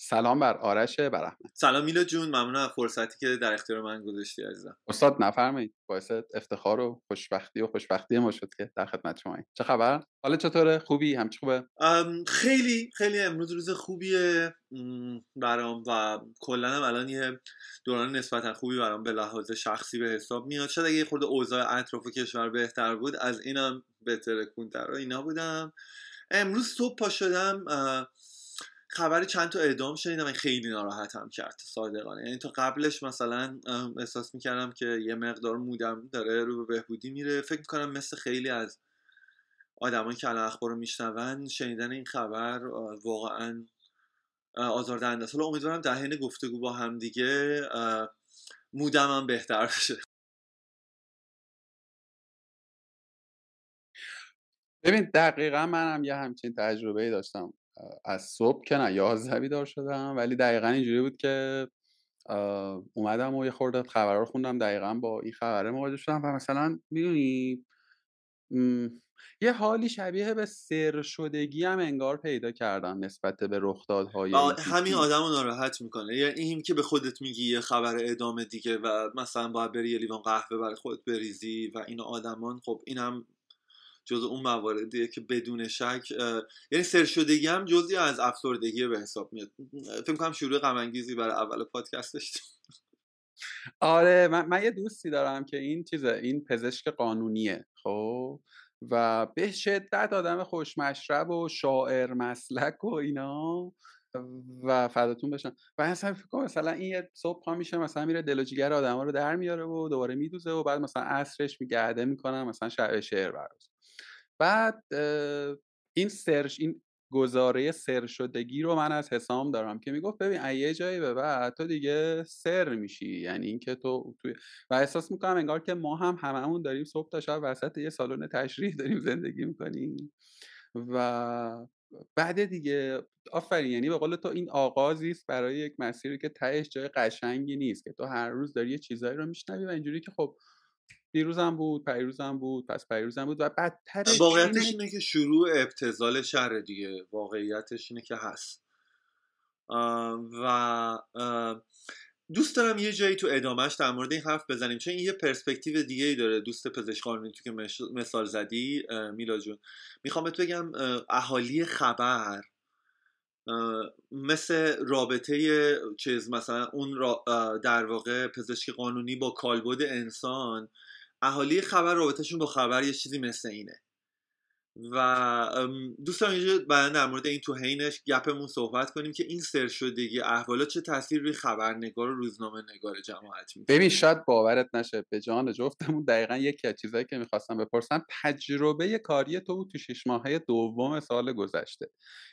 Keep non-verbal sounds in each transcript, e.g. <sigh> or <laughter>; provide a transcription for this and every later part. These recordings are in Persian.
سلام بر آرش برحمت. سلام میلا جون ممنون از فرصتی که در اختیار من گذاشتی عزیزم. استاد نفرمایید باعث افتخار و خوشبختی و خوشبختی ما شد که در خدمت شما چه خبر؟ حالا چطوره؟ خوبی؟ همچی خوبه؟ خیلی خیلی امروز روز خوبیه. برام و کلا هم الان یه دوران نسبتا خوبی برام به لحاظ شخصی به حساب میاد. شاید اگه خود اوضاع اطراف کشور بهتر بود از اینم بهتره کنتر اینا بودم. امروز صبح پا شدم خبر چند تا اعدام شنیدم خیلی ناراحتم کرد صادقانه. یعنی تا قبلش مثلا احساس می‌کردم که یه مقدار مودم داره رو به بهبودی میره. فکر می‌کنم مثل خیلی از آدمایی که الان اخبار رو میشنون شنیدن این خبر واقعا آزاردهنده است. حالا امیدوارم در حین گفتگو با هم دیگه مودم هم بهتر بشه. ببین دقیقا منم یه همچین تجربه داشتم. از صبح که نه یازده بیدار شدم. ولی دقیقا اینجوری بود که اومدم و یه خورده خبر رو خوندم دقیقا با این خبره مواجه شدم و مثلا می‌دونی یه حالی شبیه به سر شدگی هم انگار پیدا کردم نسبت به رخدادهای همین آدم رو ناراحت می‌کنه. یعنی این که به خودت میگی یه خبر ادامه دیگه و مثلا باید بری یه لیوان قهوه برای خودت بریزی و این آدمان خب اینم جز اون مواردیه که بدون شک یعنی سرشدگی هم جزی از افسردگی به حساب میاد. فکر کنم شروع غم برای اول پادکست داشتیم آره من, من یه دوستی دارم که این چیزه این پزشک قانونیه خب؟ و به شدت آدم خوشمشرب و شاعر مسلک و اینا و فداتون بشن و اصلا فکر کنم مثلا این یه صبح پا میشه مثلا میره دل و جیگر آدما رو در میاره و دوباره میدوزه و بعد مثلا عصرش میگرده می‌کنم مثلا شعر شعر براز بعد این سرش این گزاره سر شدگی رو من از حسام دارم که می‌گفت ببین یه جایی به بعد تو دیگه سر میشی. یعنی اینکه تو توی و احساس می‌کنم انگار که ما هم هممون داریم صبح تا شب وسط یه سالن تشریح داریم زندگی می‌کنیم و بعد دیگه آفرین یعنی به قول تو این آغازی است برای یک مسیری که تهش جای قشنگی نیست که تو هر روز داری یه چیزایی رو میشنوی و اینجوری که خب دیروزم بود پیروزم بود پس پیروزم بود و بدتر واقعیتش اینه که شروع ابتزال شهر دیگه واقعیتش اینه که هست. و دوست دارم یه جایی تو ادامهش در مورد این حرف بزنیم چون این یه پرسپکتیو دیگه ای داره. دوست پزشک قانونی تو که مثال زدی میلا جون. می‌خوام بهت بگم اهالی خبر مثل رابطه چیز مثلا اون در واقع پزشکی قانونی با کالبد انسان اهالی خبر رابطهشون با خبر یه چیزی مثل اینه. و دوستان اینجا بعدا در مورد این تو حینش گپمون صحبت کنیم که این سر شدگی احوالات چه تاثیر روی خبرنگار و روزنامه نگار جماعت میده ببین شاید باورت نشه. به جان جفتمون دقیقا یکی از چیزهایی که می‌خواستم بپرسم تجربه کاری تو بود تو شش ماهه دوم سال گذشته.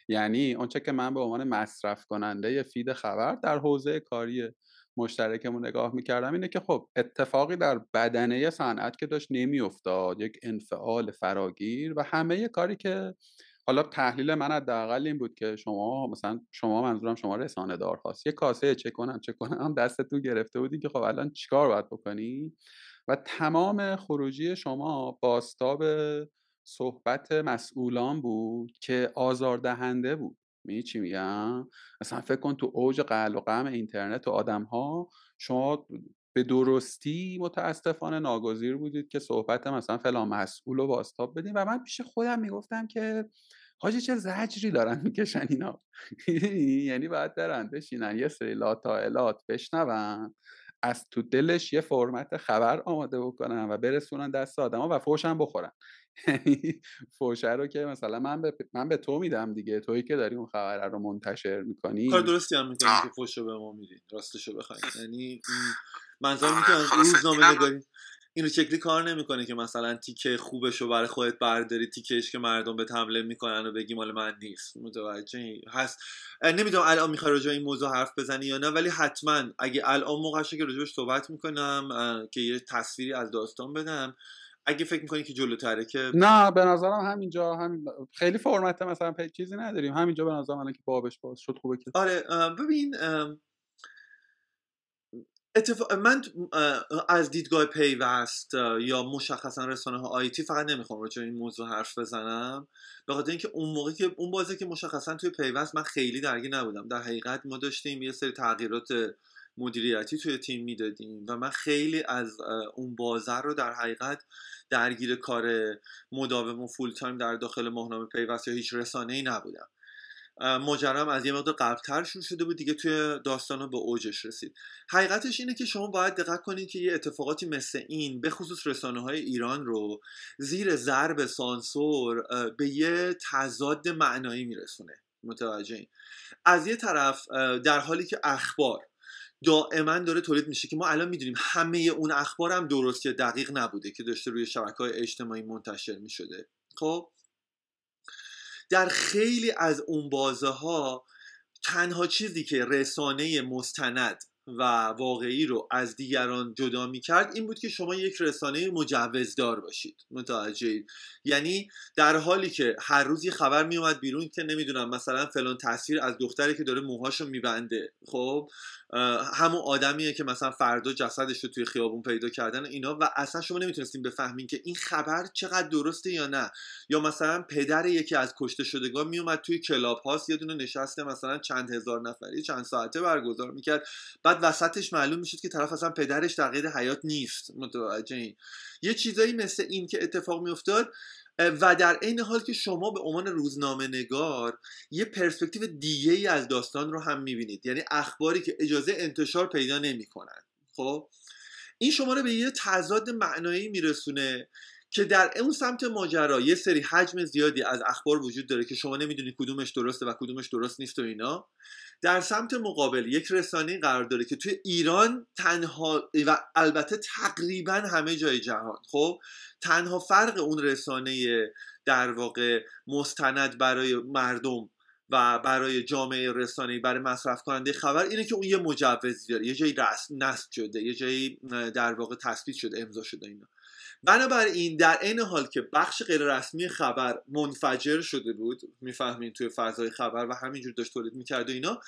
یعنی اونچه که من به عنوان مصرف کننده فید خبر در حوزه کاری مشترکمون نگاه می‌کردم اینه که خب اتفاقی در بدنه صنعت که داشت نمیافتاد یک انفعال فراگیر و همه کاری که حالا تحلیل من حداقل این بود که شما مثلا شما منظورم شما رسانه دار هاست. یه کاسه چه کنم چه کنم دست تو گرفته بودی که خب الان چیکار باید بکنی؟ و تمام خروجی شما باستاب صحبت مسئولان بود که آزاردهنده بود. می چی میگم؟ مثلا فکر کن تو اوج قل و قم اینترنت و آدم ها شما به درستی متاسفانه ناگزیر بودید که صحبت مثلا فلان مسئول رو باستاب بدین. و من پیش خودم می‌گفتم که حاجی چه زجری دارن می‌کشن اینا؟ <laughs> یعنی باید برن بشینن یه سری لاتائلات بشنون از تو دلش یه فرمت خبر آماده بکنن و برسونن دست آدما و فوشم بخورن. <laughs> یعنی فوشه رو که مثلا من به من به تو میدم دیگه. تویی که داری اون خبر رو منتشر می‌کنی. کار درستی هم می‌کنی که فوش به ما میدی. راستشو بخوای <laughs> یعنی منظور می‌کنم روزنامه نگاری. اینو شکلی کار نمی‌کنه که مثلا تیکه خوبش رو برای خودت برداری تیکش که مردم به حمله می‌کنن و بگی مال من نیست. متوجه هست. نمی‌دونم الان می‌خوای راجع این موضوع حرف بزنی یا نه ولی حتما اگه الان موقعشه که راجبش صحبت می‌کنم که یه تصویری از داستان بدم اگه فکر می‌کنی که جلوتره که نه به نظرم همینجا همین خیلی فرمت مثلا چیزی نداریم. همینجا به نظرم که بابش باز شد خوبه که. آره ببین اتفاق من از دیدگاه پیوست یا مشخصا رسانه ها آیتی فقط نمی‌خوام راجع این موضوع حرف بزنم. به خاطر اینکه اون موقع که اون بازه که مشخصا توی پیوست من خیلی درگیر نبودم. در حقیقت ما داشتیم یه سری تغییرات مدیریتی توی تیم می‌دادیم و من خیلی از اون بازه رو در حقیقت درگیر کار مداوم و فول تایم در داخل ماهنامه پیوست یا هیچ رسانه ای نبودم ماجرام از یه مقدار قبلتر شروع شده بود دیگه توی داستان به اوجش رسید. حقیقتش اینه که شما باید دقت کنید که یه اتفاقاتی مثل این به خصوص رسانه های ایران رو زیر ضرب سانسور به یه تضاد معنایی میرسونه. متوجه این از یه طرف در حالی که اخبار دائما داره تولید میشه که ما الان می‌دونیم همه اون اخبار هم درست یا دقیق نبوده که داشته روی شبکه های اجتماعی منتشر می‌شده. خب؟ در خیلی از اون بازه ها تنها چیزی که رسانه مستند و واقعی رو از دیگران جدا می کرد این بود که شما یک رسانه مجوزدار باشید. متوجه یعنی در حالی که هر روز یه خبر می اومد بیرون که نمی‌دونم مثلا فلان تصویر از دختری که داره موهاشو میبنده خب؟ همون آدمیه که مثلا فردا جسدش رو توی خیابون پیدا کردن اینا و اصلا شما نمی‌تونستیم بفهمین که این خبر چقدر درسته یا نه. یا مثلا پدر یکی از کشته شدگان میومد توی کلاب هاست یه دونه نشسته مثلا چند هزار نفری چند ساعته برگزار می‌کرد بعد وسطش معلوم می‌شد که طرف اصلا پدرش در قید حیات نیست. متوجه این. یه چیزایی مثل این که اتفاق میافتاد و در عین حال که شما به عنوان روزنامه نگار یه پرسپکتیو دیگه ای از داستان رو هم می‌بینید. یعنی اخباری که اجازه انتشار پیدا نمی‌کنن. خب؟ این شما رو به یه تضاد معنایی میرسونه که در اون سمت ماجرا یه سری حجم زیادی از اخبار وجود داره که شما نمی‌دونید کدومش درسته و کدومش درست نیست و اینا. در سمت مقابل یک رسانه قرار داره که توی ایران تنها و البته تقریبا همه جای جهان خب؟ تنها فرق اون رسانه در واقع مستند برای مردم و برای جامعه رسانه‌ای برای مصرف کننده خبر اینه که اون یه مجوزی داره یه جایی نصب شده یه جایی در واقع تثبیت شده امضا شده اینا. بنابراین در عین حال که بخش غیر رسمی خبر منفجر شده بود می‌فهمین توی فضای خبر و همینجور داشت تولید می‌کرد و اینا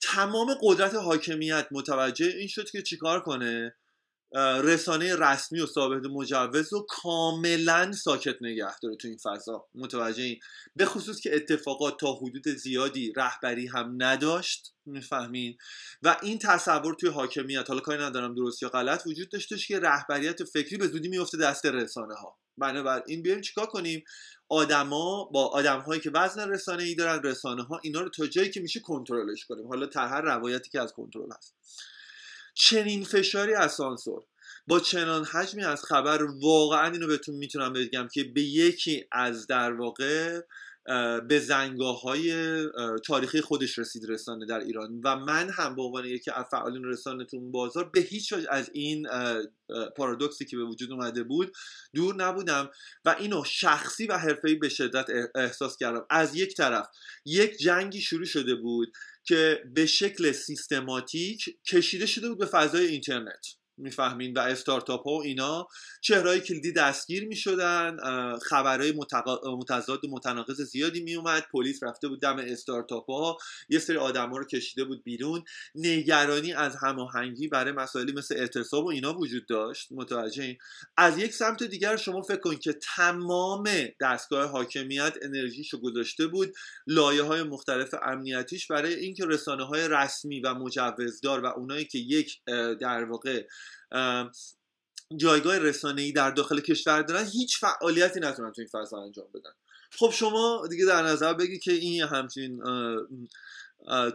تمام قدرت حاکمیت متوجه این شد که چیکار کنه؟ رسانه رسمی و ثابت مجوز رو کاملا ساکت نگه داره تو این فضا. متوجه این؟ به خصوص که اتفاقات تا حدود زیادی رهبری هم نداشت می‌فهمین؟ و این تصور توی حاکمیت حالا کاری ندارم درست یا غلط وجود داشتش که رهبریت فکری به زودی میفته دست رسانه ها بنابراین بیایم چیکار کنیم؟ آدما با آدم هایی که وزن رسانه ای دارن رسانه ها اینا رو تا جایی که میشه کنترلش کنیم. حالا هر روایتی که از کنترل هست. چنین فشاری از سانسور. با چنان حجمی از خبر واقعا اینو بهتون می‌تونم بگم که به یکی از در واقع به زنگاه های تاریخی خودش رسید رسانه در ایران. و من هم به عنوان یکی از فعالین رسانه تو بازار به هیچ وجه از این پارادوکسی که به وجود اومده بود دور نبودم. و اینو شخصی و حرفه‌ای به شدت احساس کردم. از یک طرف یک جنگی شروع شده بود که به شکل سیستماتیک کشیده شده بود به فضای اینترنت. می‌فهمین و استارتاپ ها و اینا چهرهای کلیدی دستگیر می‌شدن خبرهای متضاد و متناقض زیادی میومد پلیس رفته بود دم استارتاپ ها یه سری آدم ها رو کشیده بود بیرون. نگرانی از هماهنگی برای مسائلی مثل اعتصاب و اینا وجود داشت. متوجه از یک سمت دیگر شما فکر کنید که تمام دستگاه حاکمیت انرژیشو گذاشته بود لایه های مختلف امنیتیش برای اینکه رسانه های رسمی و مجوزدار و اونایی که یک در واقع جایگاه ای در داخل کشور دارن هیچ فعالیتی نتونن تو این فضا انجام بدن. خب شما دیگه در نظر بگی که این همچین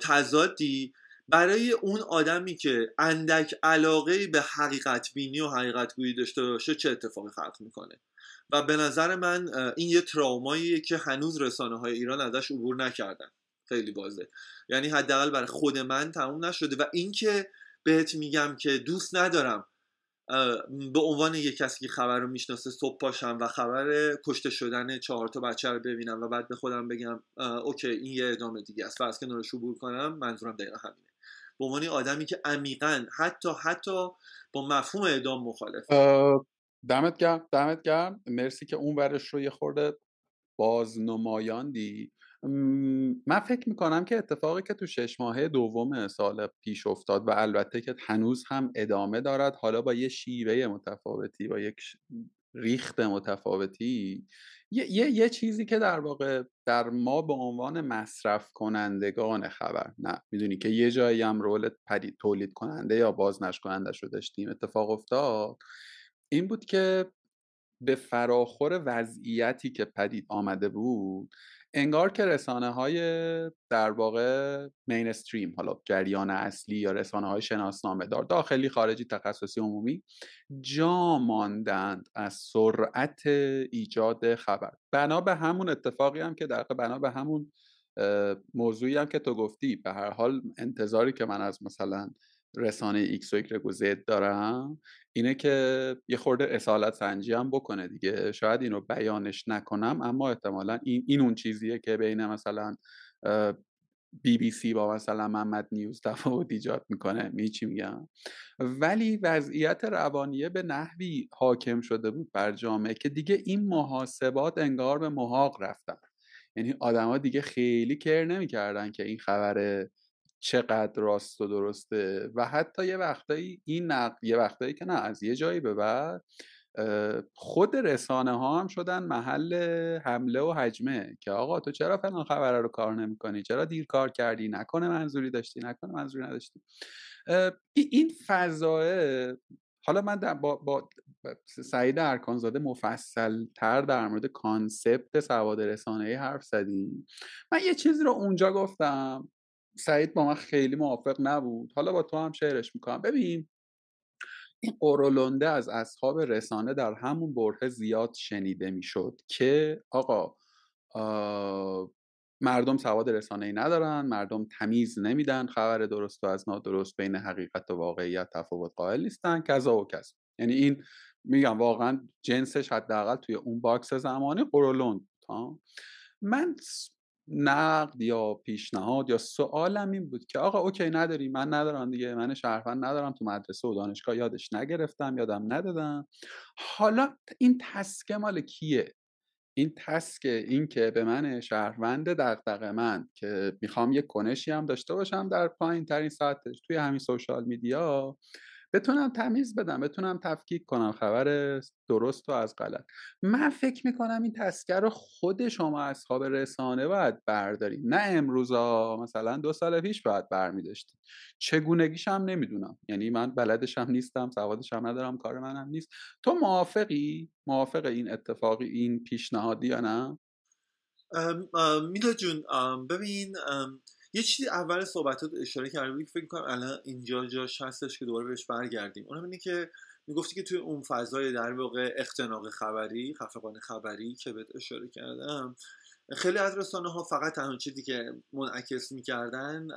تضادی برای اون آدمی که اندک علاقه به حقیقت بینی و حقیقت گویی داشته باشه چه اتفاقی خلق می‌کنه؟ و به نظر من این یه تراماییه که هنوز رسانه های ایران ازش عبور نکردن. خیلی بازه یعنی حداقل برای خود من تموم نشده و اینکه بهت میگم که دوست ندارم به عنوان یک کسی که خبر رو می‌شناسه صبح پاشم و خبر کشته شدن چهار تا بچه رو ببینم و بعد به خودم بگم اوکی این یه ادامه دیگه است فرض کنار رو کنم منظورم دقیقا همینه. به عنوان آدمی که عمیقا حتی حتی با مفهوم اعدام مخالف. دمت گرم دمت گرم. مرسی که اون ورش رو یه خورده بازنمایاندی. من فکر می‌کنم که اتفاقی که تو شش ماهه دوم سال پیش افتاد و البته که هنوز هم ادامه دارد حالا با یه شیوه متفاوتی با یک ریخت متفاوتی یه،, یه،, یه چیزی که در واقع در ما به عنوان مصرف کنندگان خبر نه می‌دونی که یه جایی هم رول پدید تولید کننده یا بازنش کننده شو داشتیم اتفاق افتاد این بود که به فراخور وضعیتی که پدید آمده بود انگار که رسانه های در واقع مینستریم حالا جریان اصلی یا رسانه های شناسنامه دار داخلی خارجی تخصصی عمومی جا ماندند از سرعت ایجاد خبر. بنا به همون اتفاقی هم که در بنا به همون موضوعی هم که تو گفتی. به هر حال انتظاری که من از مثلا رسانه ایکس و ایگرگ و زد دارم اینه که یه خورده اصالت سنجی هم بکنه دیگه. شاید اینو بیانش نکنم اما احتمالا این, این اون چیزیه که بین مثلا بی بی سی با مثلا محمد نیوز تفاوت <laughs> ایجاد می‌کنه. می چی میگم؟ ولی وضعیت روانیه به نحوی حاکم شده بود بر جامعه که دیگه این محاسبات انگار به محاق رفتن. یعنی آدما دیگه خیلی care نمی‌کردن که این خبر چقدر راست و درسته و حتی یه وقتایی این نقل یه وقتایی که نه از یه جایی به بعد خود رسانه ها هم شدن محل حمله و حجمه که آقا تو چرا فلان خبره رو کار نمی‌کنی؟ چرا دیر کار کردی؟ نکنه منظوری داشتی نکنه منظوری نداشتی. این فضایه حالا من با, با سعید ارکانزاده مفصل تر در مورد کانسپت سواد رسانه حرف زدیم. من یه چیزی رو اونجا گفتم. سعید با من خیلی موافق نبود. حالا با تو هم شعرش می‌کنم. ببین این غرولنده از اصحاب رسانه در همون برهه زیاد شنیده می‌شد که آقا مردم سواد رسانه ای ندارن مردم تمیز نمیدن خبر درست و از نادرست بین حقیقت و واقعیت تفاوت قائل نیستن کذا و کذا. یعنی این میگم واقعا جنسش حداقل توی اون box زمانی غرولند من نقد یا پیشنهاد یا سوالم این بود که آقا اوکی نداری من ندارم دیگه من شهروند ندارم تو مدرسه و دانشگاه یادش نگرفتم یادم ندادم. حالا این تسکه مال کیه؟ این تسک این که به من شهروند دقدقه من که می‌خوام یه کنشی هم داشته باشم در پایین ترین ساعتش توی همین سوشال میدیا بتونم تمیز بدم بتونم تفکیک کنم خبر درست و از غلط. من فکر می‌کنم این تسکر رو خود شما اصحاب رسانه باید برداریم نه امروزا مثلا دو سال پیش باید برمیداشتیم چگونگیش هم نمی‌دونم. یعنی من بلدش هم نیستم سوادش هم ندارم کار منم نیست. تو موافقی؟ موافق این اتفاقی این پیشنهادی یا نه؟ میلا جون ببین یه چیزی اول صحبتات اشاره کرده بودی فکر کنم الان اینجا جاش هستش که دوباره بهش برگردیم. اونم اینه که می‌گفتی که توی اون فضای در واقع اختناق خبری خفقان خبری که بهت اشاره کردم خیلی از رسانه ها فقط تنها چیزی که منعکس می‌کردن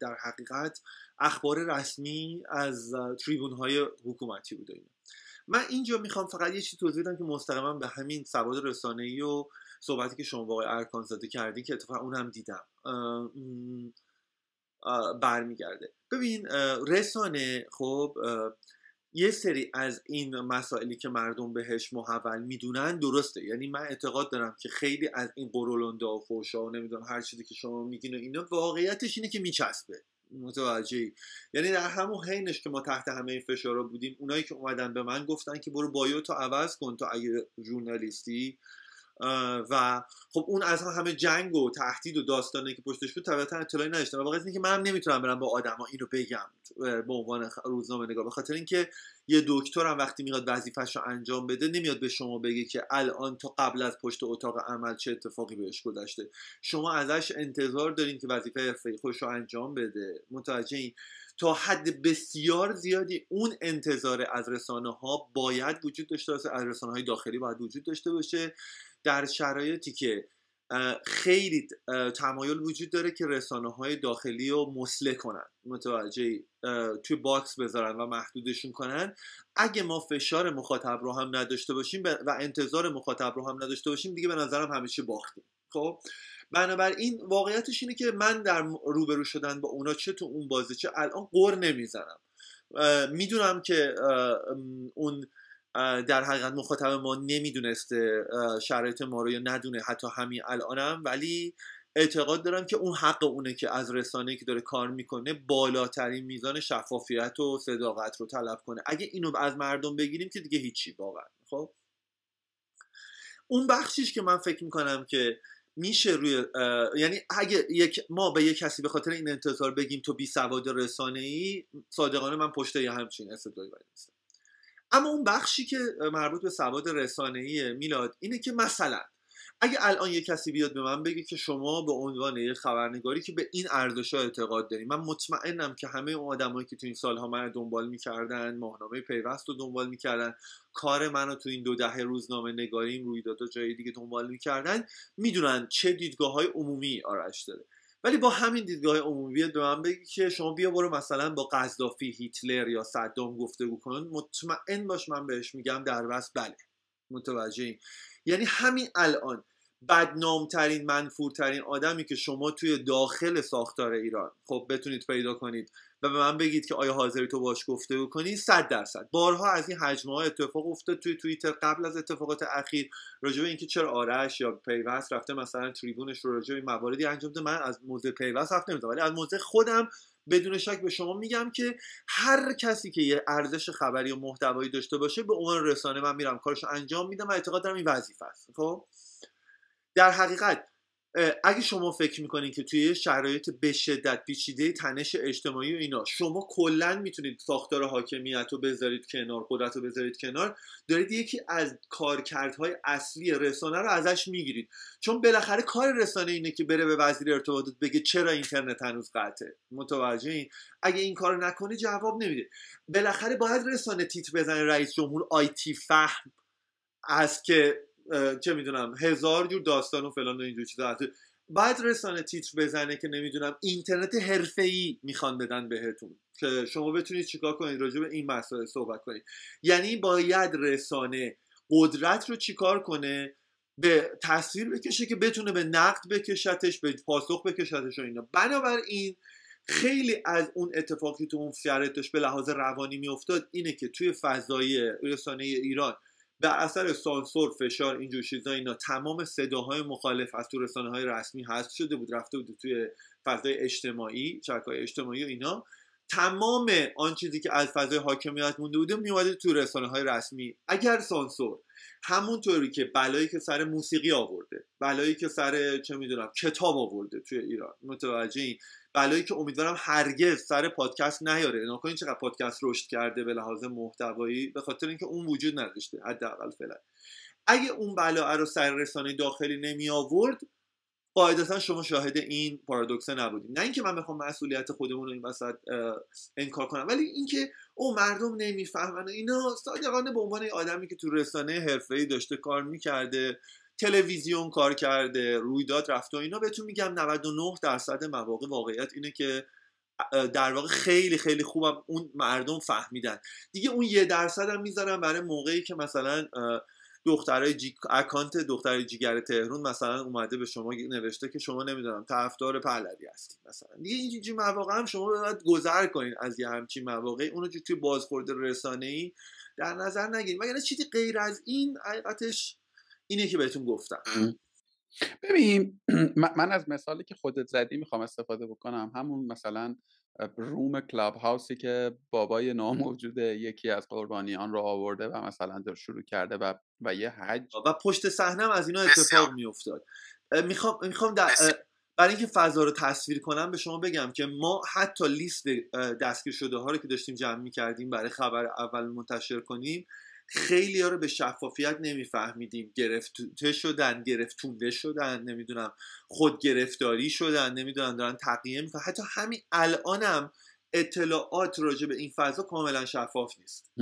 در حقیقت اخبار رسمی از تریبون های حکومتی بوده من اینجا می‌خوام فقط یه چیزی توضیح بدم که مستقیما به همین سواد رسانه ای و صحبتی که شما با آقای ارکان زاده کردی که اتفاقا اون هم دیدم برمیگرده. ببین رسانه خب یه سری از این مسائلی که مردم بهش محول می‌دونن درسته. یعنی من اعتقاد دارم که خیلی از این قرولنده و فوشا و نمی‌دونم هر چیزی که شما میگین و اینا واقعیتش اینه که میچسبه. متوجهی؟ یعنی در همون حینش که ما تحت همه این فشارا بودیم اونایی که اومدن به من گفتن که برو بایو تو عوض کن تو اگه ژورنالیستی و خب اون از همه جنگ و تهدید و داستانی که پشتش بود طبیعتا اطلاعی نداشتم. و واقعا اینکه من نمی‌تونم برم با آدما اینو بگم به عنوان روزنامه نگار. به خاطر اینکه یه دکترم وقتی میاد وظیفش رو انجام بده نمیاد به شما بگه که الان تا قبل از پشت اتاق عمل چه اتفاقی بهش گذشته. شما ازش انتظار دارین که وظیفه حرفه‌ای خودش رو انجام بده. متوجه این. تا حد بسیار زیادی اون انتظار از رسانه ها باید وجود داشته باشه از رسانه های داخلی باید وجود داشته باشه. در شرایطی که خیلی تمایل وجود داره که رسانه های داخلی رو مسله کنن متوجه توی باکس بذارن و محدودشون کنن. اگه ما فشار مخاطب رو هم نداشته باشیم و انتظار مخاطب رو هم نداشته باشیم دیگه به نظرم همیشه باختیم. خب؟ بنابراین واقعیتش اینه که من در روبرو شدن با اونا چه تو اون بازی چه الان قر نمی‌زنم. می‌دونم که اون در حقیقت مخاطب ما نمی‌دونسته شرایط ما رو یا ندونه. حتی همین الانم. ولی اعتقاد دارم که اون حق اونه که از رسانه که داره کار می‌کنه بالاترین میزان شفافیت و صداقت رو طلب کنه. اگه اینو از مردم بگیریم که دیگه هیچی واقعا. خب؟ اون بخشیش که من فکر می‌کنم که میشه روی یعنی اگه یک ما به یک کسی به خاطر این انتظار بگیم تو بی سواد رسانه ای صادقانه من پشت یه همچین استدلالی اما اون بخشی که مربوط به سواد رسانه ای میلاد اینه که مثلا اگه الان یه کسی بیاد به من بگه که شما به عنوان یه خبرنگاری که به این ارزش اعتقاد داریم من مطمئنم که همه اون آدمایی که تو این سالها من دنبال می‌کردن ماهنامه پیوست رو دنبال می‌کردن کار منو تو این دو دهه روزنامه نگاریم رویدادها جای دیگه دنبال می‌کردن می‌دونن چه دیدگاه های عمومی آرش داره. ولی با همین دیدگاه عمومی به من بگی که شما بیا برو مثلا با قذافی هیتلر یا صدام گفتگو کن. مطمئن باش من بهش میگم در بس بله متوجه یعنی همین الان بدنامترین منفورترین آدمی که شما توی داخل ساختار ایران خب بتونید پیدا کنید. و به من بگید که آیا حاضری تو باش گفته کنی صد درصد. بارها از این حجمه ها اتفاق افتاد توی توییتر قبل از اتفاقات اخیر راجع به اینکه چرا آرش یا پیوست رفته مثلا تریبونش رو راجع به مواردی انجام ده من از موزه پیوست رفته نمی‌دونم ولی از موزه خودم بدون شک به شما میگم که هر کسی که یه ارزش خبری و محتوایی داشته باشه به عنوان رسانه من میرم کارشو انجام میدم و اعتقاد دارم این وظیفه است خب؟ در حقیقت اگه شما فکر می‌کنید که توی شرایط به شدت پیچیده تنش اجتماعی و اینا شما کلا می‌تونید ساختار حاکمیت رو بذارید کنار قدرت رو بذارید کنار دارید یکی از کارکردهای اصلی رسانه رو ازش می‌گیرید. چون بالاخره کار رسانه اینه که بره به وزیر ارتباطات بگه چرا اینترنت هنوز قطعه. متوجه این؟ اگه این کار نکنه جواب نمیده. بالاخره باید رسانه تیتر بزنه رئیس جمهور آیتی فهم از که چه می‌دونم هزار جور داستان و فلان و اینجور چیزا. بعد رسانه تیتر بزنه که نمی‌دونم اینترنت حرفه‌ای می‌خوان بدن بهتون. که شما بتونید چیکار کنید راجع به این مسائل صحبت کنید. یعنی باید رسانه قدرت رو چیکار کنه؟ به تصویر بکشه که بتونه به نقد بکشتش به پاسخ بکشتش و اینا. بنابراین خیلی از اون اتفاقی تو اون فیرتش به لحاظ روانی میافتاد اینه که توی فضای رسانه ایران به اثر سانسور فشار اینجور چیزا اینا تمام صداهای مخالف از تو رسانه های رسمی هست شده بود رفته بود توی فضای اجتماعی های اجتماعی و اینا. تمام آن چیزی که از فضای حاکمیت مونده بوده میومده تو رسانه های رسمی. اگر سانسور همونطوری که بلایی که سر موسیقی آورده بلایی که سر چه می‌دونم کتاب آورده توی ایران متوجه این بلایی که امیدوارم هرگز سر پادکست نیاره. نکنین چقدر پادکست رشد کرده به لحاظ محتوایی به خاطر اینکه اون وجود نداشته حداقل فعلا. اگه اون بلا رو سر رسانه داخلی نمی آورد قاعدتا شما شاهد این پارادوکسه نبودیم. نه اینکه من بخوام مسئولیت خودمون رو این وسط انکار کنم ولی اینکه او مردم نمی‌فهمن اینا صادقانه به عنوان آدمی که تو رسانه حرفه‌ای داشته کار می‌کرده تلویزیون کار کرده رویداد رفته و اینا. بهتون میگم 99 درصد مواقع واقعیت اینه که در واقع خیلی خیلی خوبم اون مردم فهمیدن. دیگه اون یه درصد هم می‌ذارم برای موقعی که مثلا دخترای جی... اکانت دخترای جیگر تهرون مثلا اومده به شما نوشته که شما نمی‌دونم طرفدار پهلوی هستید مثلا. دیگه اینجوری مواقع هم شما باید گذر کنین از یه همچین مواقع. اونو توی بازخورد رسانه ای در نظر نگیرید مگر چیزی غیر از این حقیقتش اینه که بهتون گفتم. ببین <clears throat> من از مثالی که خودت زدی می‌خوام استفاده بکنم. همون مثلا روم کلاب هاوسی که بابای ناموجود یکی از قربانیان رو آورده و مثلا در شروع کرده و و یه حج. و پشت صحنه از اینا اتفاق میافتاد. می‌خوام می‌خوام در برای اینکه فضا رو تصویر کنم به شما بگم که ما حتی لیست دستگیر شده ها رو که داشتیم جمع می‌کردیم برای خبر اول منتشر کنیم خیلی ها رو به شفافیت نمیفهمیدیم. گرفته شدن گرفتونده شدن نمی‌دونم خود گرفتاری شدن نمی‌دونم دارن تقیه می‌کنن. حتی همین الانم اطلاعات راجع به این فضا کاملا شفاف نیست.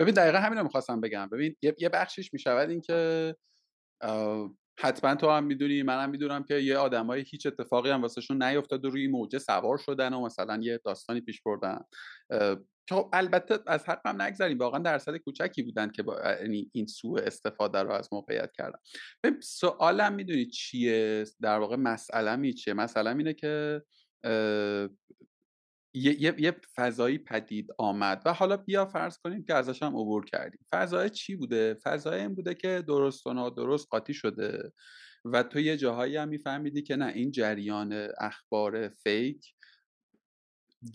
ببین دقیقا همین رو می‌خواستم بگم. ببین یه بخشش می‌شود اینکه حتما تو هم می‌دونی منم می‌دونم که یه آدمای هیچ اتفاقی هم واسهشون نیفتاد روی موجه سوار شدن و مثلا یه داستانی پیش بردن. که البته از حقم نگذاریم واقعا درصد کوچکی بودن که با یعنی این سوء استفاده رو از موقعیت کردن. سوالم می‌دونی چیه؟ در واقع مسئله چیه؟ مثلا اینه که یه،, یه،, یه فضایی پدید آمد و حالا بیا فرض کنیم که ازش هم عبور کردیم. فضای چی بوده؟ فضای این بوده که درست و نادرست قاطی شده و تو یه جاهایی هم میفهمیدی که نه این جریان اخبار فیک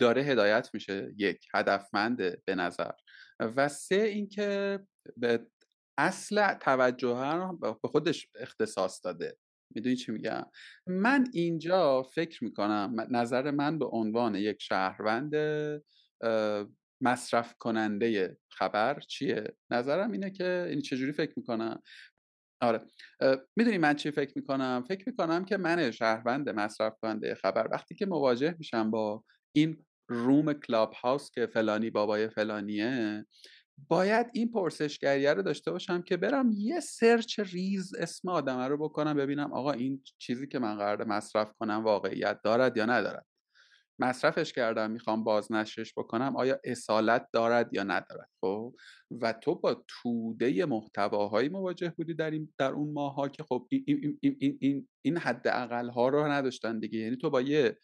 داره هدایت میشه یک هدفمنده به نظر. و سه اینکه به اصل توجه رو به خودش اختصاص داده. می‌دونی چی میگم؟ من اینجا فکر می‌کنم نظر من به عنوان یک شهروند مصرف کننده خبر چیه؟ نظرم اینه که این چجوری فکر می‌کنم؟ آره. می‌دونی من چی فکر می‌کنم؟ فکر می‌کنم که من شهروند مصرف کننده خبر وقتی که مواجه میشم با این room کلاب هاوس که فلانی بابای فلانیه باید این پرسشگریه رو داشته باشم که برم یه search ریز اسم آدمه رو بکنم ببینم آقا این چیزی که من قراره مصرف کنم واقعیت دارد یا ندارد. مصرفش کردم می‌خوام بازنشرش بکنم آیا اصالت دارد یا ندارد خب؟ و تو با توده محتواهایی مواجه بودی در این در اون ماه ها که خب این این این این, این حد ها رو نداشتن دیگه. یعنی تو با یه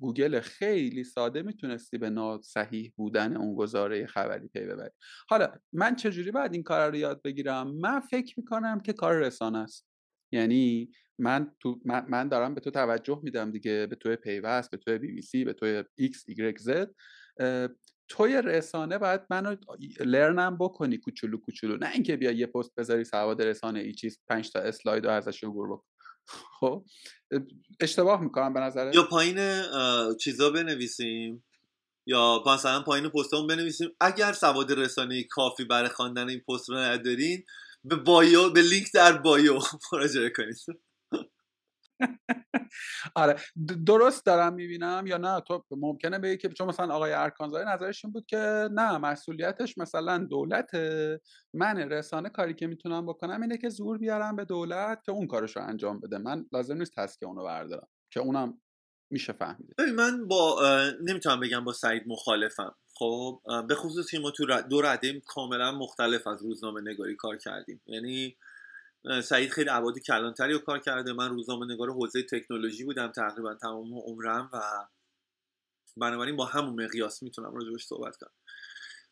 گوگل خیلی ساده می‌تونستی به صحیح بودن اون گزاره خبری پی ببری. حالا من چجوری باید این کار رو یاد بگیرم؟ من فکر می‌کنم که کار رسانه است. یعنی من تو من, دارم به تو توجه میدم دیگه به توی پیوست به توی بی بی سی به توی ایکس ایگرگ زد. توی رسانه باید منو learn م بکنی کوچولو کوچولو. نه اینکه بیا یه پست بذاری سواد رسانه ای چیز پنج تا اسلاید رو ازش عبور بکن. خب اشتباه می‌کنم به نظر یا پایین چیزا بنویسیم؟ یا مثلا پایین پستمون بنویسیم؟ اگر سواد رسانه کافی برای خواندن این پست رو ندارین به بایو به لینک در بایو <laughs> مراجعه کنید. آره درست دارم می‌بینم یا نه؟ تو ممکنه بگی که چون مثلا آقای ارکانزای نظرش این بود که نه مسئولیتش مثلا دولت من رسانه کاری که می‌تونم بکنم اینه که زور بیارم به دولت که اون کارش رو انجام بده. من لازم نیست تسکه اونو بردارم که اونم میشه فهمید من با نمی‌تونم بگم با سعید مخالفم. خب به خصوص که ما تو دو رده کاملا مختلف از روزنامه نگاری کار کردیم. یعنی سعید خیلی عباد کلانتری رو کار کرده. من روزنامه نگار حوزه تکنولوژی بودم تقریبا تمام عمرم و بنابراین با همون مقیاس می‌تونم راجبش صحبت کنم.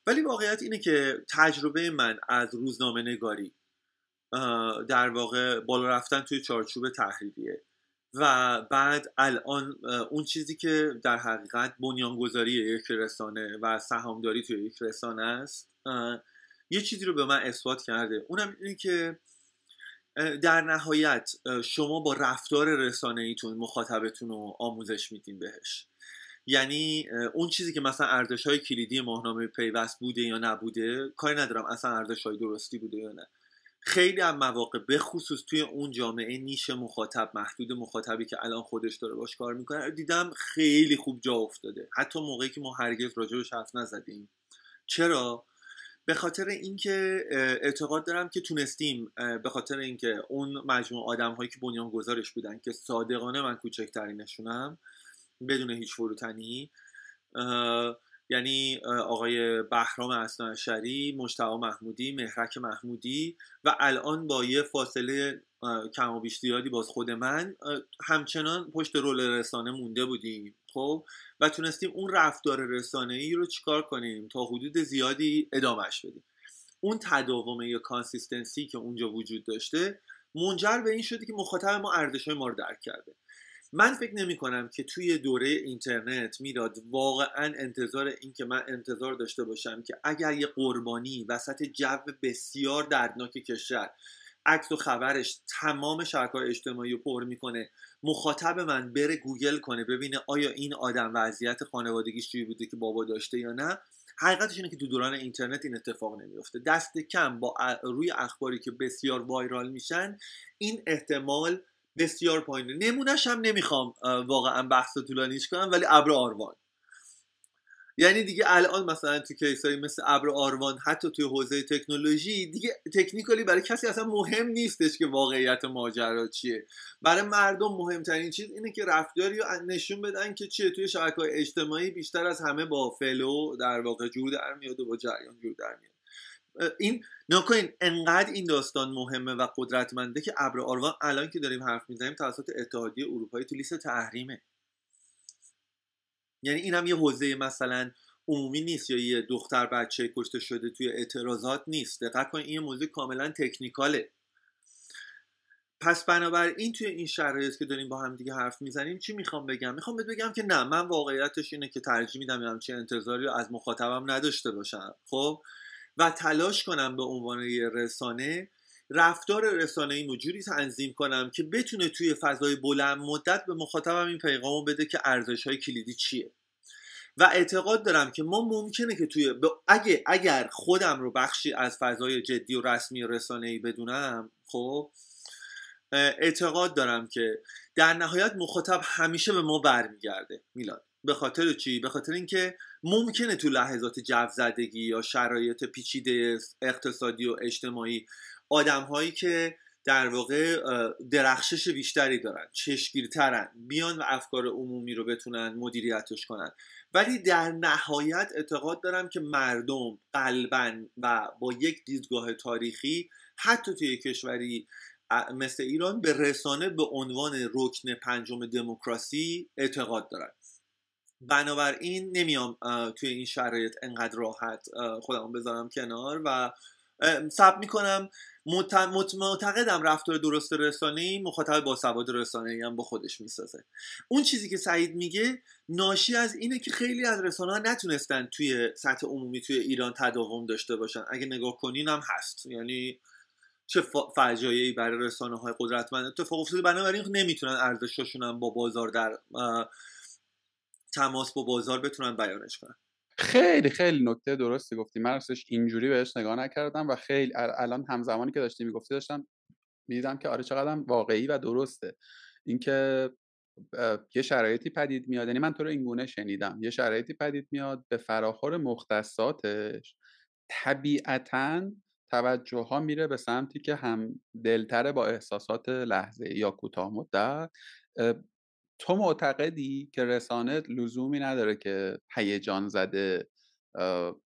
ولی واقعیت اینه که تجربه من از روزنامه نگاری در واقع بالا رفتن توی چارچوب تحریریه و بعد الان اون چیزی که در حقیقت بنیانگذاری یک رسانه و سهامداری توی یک رسانه است یه چیزی رو به من اثبات کرده. اونم اینه که در نهایت شما با رفتار رسانه ایتون مخاطبتون رو آموزش میدین بهش. یعنی اون چیزی که مثلا ارزش های کلیدی ماهنامه پیوست بوده یا نبوده کاری ندارم اصلا ارزش های درستی بوده یا نه. خیلی هم مواقع به خصوص توی اون جامعه نیش مخاطب محدود مخاطبی که الان خودش داره باش کار می‌کنه دیدم خیلی خوب جا افتاده. حتی موقعی که ما هرگز راجبش حرف نزدیم. چرا؟ به خاطر اینکه اعتقاد دارم که تونستیم به خاطر اینکه اون مجموعه آدم هایی که بنیان گذارش بودن که صادقانه من کوچکترینشونم بدون هیچ فروتنی یعنی آقای بهرام اسناشری مجتبی محمودی مهرک محمودی و الان با یه فاصله کم و بیش زیادی باز خود من همچنان پشت رول رسانه مونده بودیم. خب و تونستیم اون رفتار رسانه ای رو چیکار کنیم؟ تا حدود زیادی ادامهش بدیم. اون تداوم یا consistency که اونجا وجود داشته منجر به این شده که مخاطب ما ارزش ما رو درک کرده. من فکر نمی کنم که توی دوره اینترنت می‌داد واقعا انتظار این که من انتظار داشته باشم که اگر یه قربانی وسط جو بسیار دردناک کشور عکس و خبرش تمام شبکه‌های اجتماعی رو پر می‌کنه. مخاطب من بره گوگل کنه ببینه آیا این آدم وضعیت خانوادگیش چی بوده که بابا داشته یا نه. حقیقتش اینه که تو دوران اینترنت این اتفاق نمیفته دست کم با روی اخباری که بسیار وایرال میشن این احتمال بسیار پایینه. نمونهش هم نمی‌خوام واقعا بحث طولانیش کنم ولی ابر آروان. یعنی دیگه الان مثلا تو کیسایی مثل ابر آروان حتی توی حوزه تکنولوژی دیگه تکنیکالی برای کسی اصلا مهم نیستش که واقعیت ماجرا چیه. برای مردم مهمترین چیز اینه که رفتاری رو نشون بدن که چیه. توی شبکه اجتماعی بیشتر از همه با فلو در واقع جور در میاد و با جریان جور در میاد. این نکنین انقدر این داستان مهمه و قدرتمنده که ابر آروان الان که داریم حرف می‌زنیم توسط اتحادیه اروپایی تو لیست تحریمه. یعنی این هم یه حوزه مثلا عمومی نیست یا یه دختر بچه کشته شده توی اعتراضات نیست. دقت کنید این موضوع کاملا تکنیکاله. پس بنابراین توی این شرایط که داریم با هم دیگه حرف می‌زنیم چی می‌خوام بگم؟ می‌خوام بگم که نه من واقعیتش اینه که ترجیح میدم همچین انتظاری رو از مخاطبم نداشته باشم. خب؟ و تلاش کنم به عنوان یه رسانه رفتار رسانه ای جوری تنظیم کنم که بتونه توی فضای بلند مدت به مخاطبم این پیغامو بده که ارزش های کلیدی چیه. و اعتقاد دارم که ما ممکنه که توی اگه اگر خودم رو بخشی از فضای جدی و رسمی رسانه ای بدونم خب اعتقاد دارم که در نهایت مخاطب همیشه به ما برمیگرده. میلاد به خاطر چی؟ به خاطر اینکه ممکنه تو لحظات جو زدگی یا شرایط پیچیده اقتصادی و اجتماعی آدم هایی که در واقع درخشش بیشتری دارن چشگیرترن بیان و افکار عمومی رو بتونن مدیریتش کنن. ولی در نهایت اعتقاد دارم که مردم قلبا و با یک دیدگاه تاریخی حتی توی کشوری مثل ایران به رسانه به عنوان رکن پنجم دموکراسی اعتقاد دارن. بنابراین نمیام توی این شرایط انقدر راحت خودم بذارم کنار و سب می‌کنم معتقدم رفتار درست رسانه مخاطب با سواد رسانه هم با خودش می‌سازه. اون چیزی که سعید میگه ناشی از اینه که خیلی از رسانه ها نتونستن توی سطح عمومی توی ایران تداوم داشته باشن. اگه نگاه کنین هم هست. یعنی چه فجایعی برای رسانه های قدرتمند اتفاق افتاده. بنابراین نمی‌تونن ارزششون هم با بازار در تماس با بازار بتونن بیانش کنن. خیلی خیلی نکته درستی گفتی. من راستش اینجوری بهش نگاه نکردم و خیلی الان همزمانی که داشتی می‌گفتی داشتم می‌دیدم که آره چقدر واقعی و درسته. اینکه یه شرایطی پدید میاد. یعنی من تو رو اینگونه شنیدم. یه شرایطی پدید میاد به فراخور مختصاتش طبیعتا توجه ها میره به سمتی که همدل‌تره با احساسات لحظه یا کوتاه مدت تو معتقدی که رسانه لزومی نداره که هیجان زده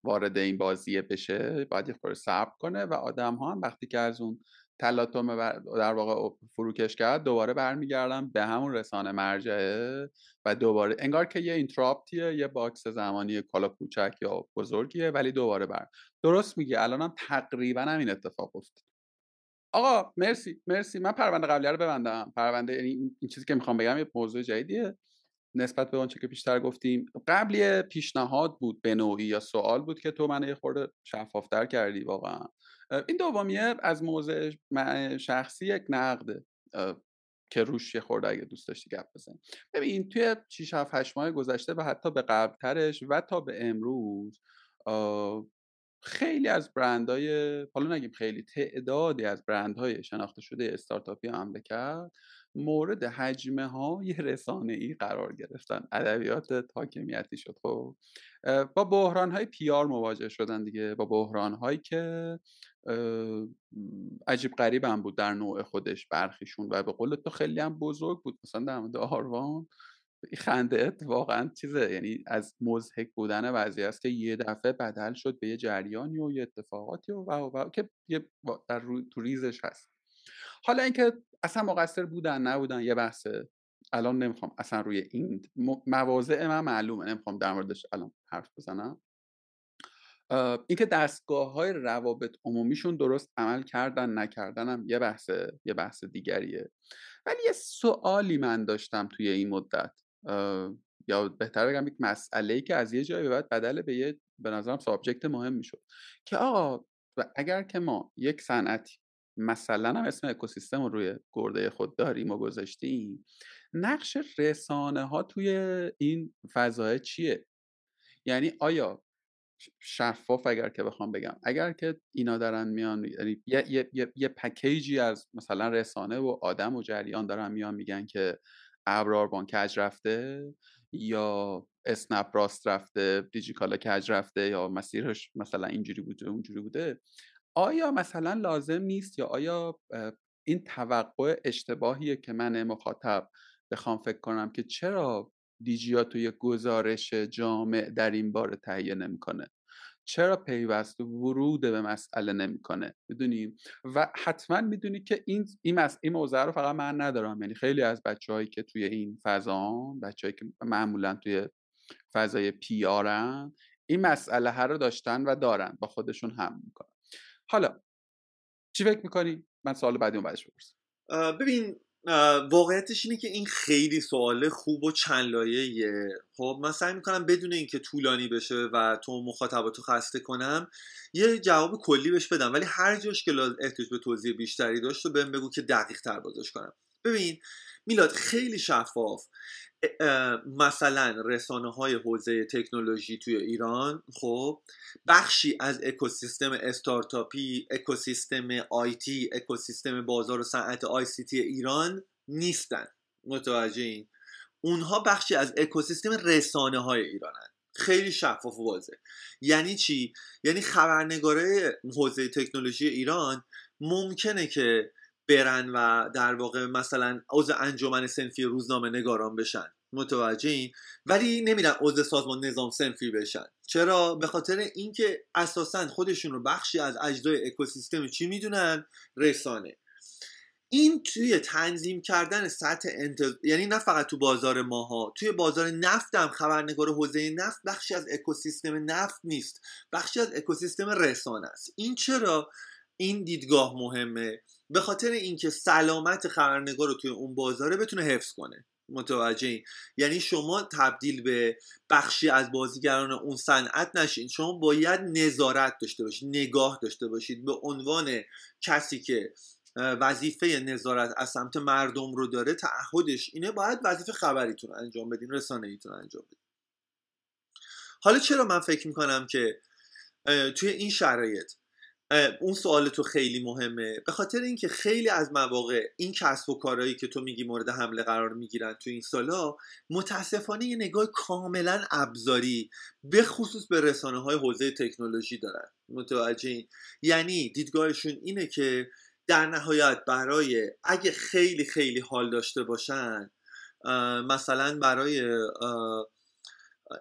وارد این بازیه بشه؟ باید یه خورده صبر کنه و آدم ها هم وقتی که از اون تلاطم در واقع فروکش کرد دوباره برمیگردن به همون رسانه مرجعه و دوباره انگار که یه interrupt یه یه box زمانی حالا کوچک یا بزرگیه ولی دوباره بر. درست میگی الانم تقریبا هم این اتفاق افتاد. آقا مرسی مرسی. من پرونده قبلی رو ببندم. پرونده یعنی این چیزی که می‌خوام بگم یه موضوع جدیدیه. نسبت به آنچه که بیشتر گفتیم قبلی پیشنهاد بود به نوعی یا سوال بود که تو من یه خورده شفافتر کردی واقعا. این دومیه از موضع شخصی یک نقده که روش یه خورده اگه دوست داشتی گپ بزنیم ببین توی 6 7 8 ماه گذشته و حتی به قبلترش و تا به امروز خیلی از برندهای حالا نگیم خیلی تعدادی از برندهای شناخته شده استارتاپی مملکت مورد حجمه های <laughs> رسانه ای قرار گرفتن. ادبیات حاکمیتی شد خب. با بحران های پیار مواجه شدن دیگه. با بحران هایی که عجیب غریب هم بود در نوع خودش برخیشون. و به قول تو خیلی هم بزرگ بود. مثلا در مورد آروان خنده واقعا چیزه یعنی از مزهک بودن وضعی است که یه دفعه بدل شد به یه جریانی و یه اتفاقاتی و, و, که یه در رو تو ریزش هست. حالا اینکه اصلا مقصر بودن نبودن یه بحثه. الان نمی‌خوام اصلا روی این مواضع من معلومه نمی‌خوام در موردش الان حرف بزنم. اینکه دستگاه های روابط عمومیشون درست عمل کردن نکردن هم یه بحث یه بحث دیگریه. ولی یه سوالی من داشتم توی این مدت. یا بهتر بگم یک مسئله ای که از یه جایی بعد بدل به یه به نظرم سابجکت مهم می‌شد. که آقا اگر که ما یک صنعتی مثلا هم اسم اکوسیستم رو روی گرده خود داریم و گذاشتیم نقش رسانه ها توی این فضای چیه؟ یعنی آیا شفاف اگر که بخوام بگم اگر که اینا دارن میان یعنی یه, یه،, یه،, یه پکیجی از مثلا رسانه و آدم و جریان دارن میان میگن که ابرار کج رفته یا اسنپ راست رفته دیجیکالا کج رفته یا مسیرش مثلا اینجوری بوده اونجوری بوده؟ آیا مثلا لازم نیست یا آیا این توقع اشتباهیه که من مخاطب بخوام فکر کنم که چرا دیجیا توی گزارش جامع در این بار تهیه نمی‌کنه؟ چرا پیوست ورود به مسئله نمی‌کنه؟ می‌دونیم و حتما می‌دونی که این این, این موضوع رو فقط من ندارم. یعنی خیلی از بچههایی که توی این فضا بچههایی که معمولا توی فضای پی این مسئله ها رو داشتن و دارن. با خودشون هم می‌کنن. حالا چی فکر می‌کنی؟ من سوال بعدی اون بعدش بپرسم ببین واقعیتش اینه که این خیلی سوال خوب و چند لایه‌ایه. خب من سعی می‌کنم بدون اینکه طولانی بشه و تو مخاطباتو خسته کنم یه جواب کلی بهش بدم. ولی هر جاش که احتیاج به توضیح بیشتری داشت و بهم بگو که دقیق تر بازش کنم. ببین میلاد خیلی شفاف. مثلا رسانه های حوزه تکنولوژی توی ایران خب بخشی از اکوسیستم استارتاپی اکوسیستم آیتی اکوسیستم بازار و صنعت تی ایران نیستن. متوجه این؟ اونها بخشی از اکوسیستم رسانه های ایرانن. خیلی شفاف و واضح. یعنی چی؟ یعنی خبرنگاره حوزه تکنولوژی ایران ممکنه که برن و در واقع مثلا عضو انجمن سنفی روزنامه نگاران بشن. متوجه این؟ ولی نمیرن عضو سازمان نظام سنفی بشن. چرا؟ به خاطر اینکه اساسا خودشون رو بخشی از اجزای اکوسیستم چی می‌دونن؟ رسانه. این توی تنظیم کردن سطح انتظ... یعنی نه فقط تو بازار ماها توی بازار نفت هم خبرنگار حوزه نفت بخشی از اکوسیستم نفت نیست. بخشی از اکوسیستم رسانه است. این چرا؟ این دیدگاه مهمه. به خاطر اینکه سلامت خبرنگار رو توی اون بازاره بتونه حفظ کنه. متوجه یعنی شما تبدیل به بخشی از بازیگران اون صنعت نشین. شما باید نظارت داشته باشید نگاه داشته باشید. به عنوان کسی که وظیفه نظارت از سمت مردم رو داره تعهدش اینه باید وظیفه خبریتون انجام بدین رسانه ایتون انجام بدین. حالا چرا من فکر می‌کنم که توی این شرایط اون سوال تو خیلی مهمه. به خاطر اینکه خیلی از مواقع این کسب و کارهایی که تو میگی مورد حمله قرار می‌گیرن تو این سالا متاسفانه یه نگاه کاملا ابزاری به خصوص به رسانه های حوزه تکنولوژی دارن. متوجه این یعنی دیدگاهشون اینه که در نهایت برای اگه خیلی خیلی حال داشته باشن مثلا برای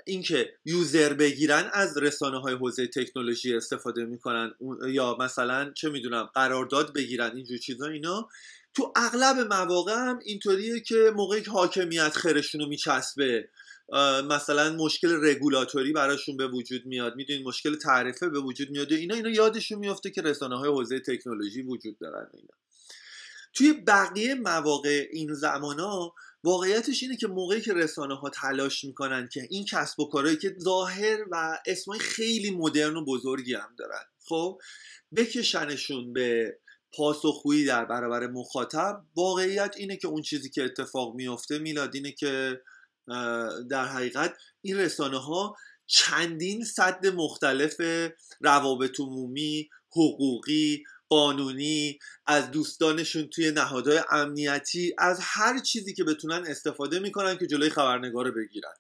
اینکه یوزر بگیرن از رسانه های حوزه تکنولوژی استفاده می‌کنن. یا مثلا چه می‌دونم قرارداد بگیرن اینجور چیزا اینا. تو اغلب مواقع هم اینطوریه که موقعی که حاکمیت خرشون رو میچسبه مثلا مشکل رگولاتوری براشون به وجود میاد. می‌دونید مشکل تعرفه به وجود میاد اینا اینا یادشون میافته که رسانه های حوزه تکنولوژی وجود دارن اینا. توی بقیه مواقع این زمان ها واقعیتش اینه که موقعی که رسانه ها تلاش می‌کنن که این کسب و کارهایی که ظاهر و اسمای خیلی مدرن و بزرگی هم دارن خب بکشنشون به پاسخگویی در برابر مخاطب واقعیت اینه که اون چیزی که اتفاق میفته میلاد اینه که در حقیقت این رسانه ها چندین صد مختلف روابط عمومی حقوقی قانونی از دوستانشون توی نهادهای امنیتی از هر چیزی که بتونن استفاده می‌کنن که جلوی خبرنگار رو بگیرن.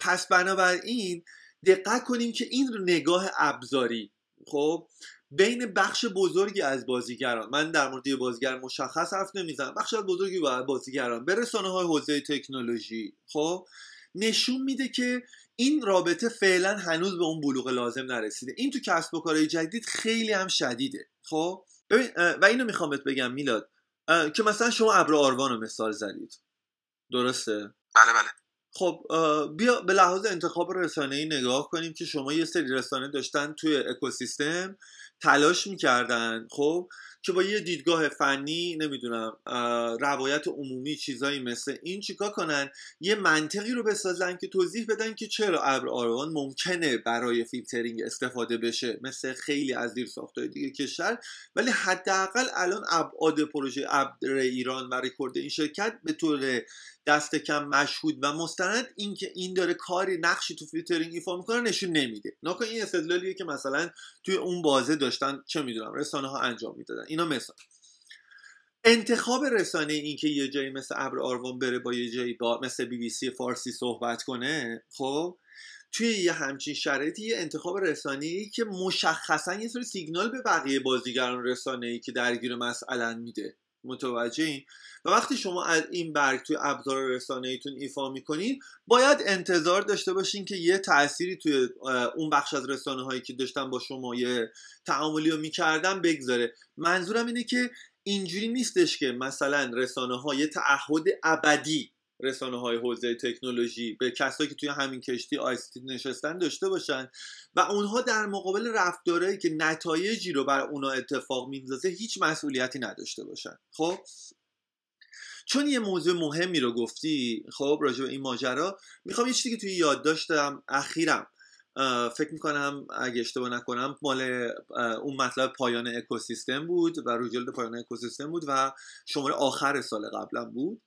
پس بنابراین دقت کنیم که این نگاه ابزاری خب بین بخش بزرگی از بازیگران من در مورد بازیگر مشخص حرف نمی‌زنم بخش از بزرگی بازیگران به رسانه های حوزه تکنولوژی خب نشون میده که این رابطه فعلا هنوز به اون بلوغ لازم نرسیده. این تو کسب و کارهای جدید خیلی هم شدیده. خب؟ ببین و اینو می‌خوام بهت بگم میلاد. که مثلا شما ابر آروان رو مثال زدید. درسته؟ بله بله. خب بیا به لحاظ انتخاب رسانه ای نگاه کنیم که شما یه سری رسانه داشتن توی اکوسیستم تلاش می‌کردن. خب؟ که با یه دیدگاه فنی نمی‌دونم روایت عمومی چیزایی مثل این چیکار کنن؟ یه منطقی رو بسازن که توضیح بدن که چرا ابر آروان ممکنه برای فیلترینگ استفاده بشه مثل خیلی از زیر ساختای دیگه کشور. ولی حداقل الان ابعاد پروژه ابر ایران و رکورد این شرکت به طور دست کم مشهود و مستند. اینکه این داره کاری نقشی تو فیلترینگ ایفا می‌کنه نشون نمیده. لکن این استدلالیه که مثلا توی اون بازه داشتن چه می‌دونم رسانه ها انجام می‌دادن. اینا مثال. انتخاب رسانه این که یه جایی مثل ابر آروان بره با یه جایی با مثل بی بی سی فارسی صحبت کنه خب؟ توی یه همچین شرایطی یه انتخاب رسانه ای که مشخصا یه سری سیگنال به بقیه بازیگران رسانه ای که درگیر مسئله میده. متوجه این. و وقتی شما از این برگ توی ابزار رسانه ایتون ایفا می‌کنین باید انتظار داشته باشین که یه تأثیری توی اون بخش از رسانه هایی که داشتن با شما یه تعاملی رو می‌کردن بگذاره. منظورم اینه که اینجوری نیستش که مثلا رسانه ها تعهد ابدی رسانه های حوزه تکنولوژی به کسایی که توی همین کشتی آیستی نشستن داشته باشن و اونها در مقابل رفتارهایی که نتایجی رو بر اونا اتفاق میندازه هیچ مسئولیتی نداشته باشن. خب؟ چون یه موضوع مهمی رو گفتی خب راجع به این ماجرا می‌خوام یه چیزی که توی یادداشت دارم اخیرم فکر می‌کنم اگه اشتباه نکنم مال اون مطلب پایان اکوسیستم بود و روی جلد پایان اکوسیستم بود و شماره آخر سال قبلا بود.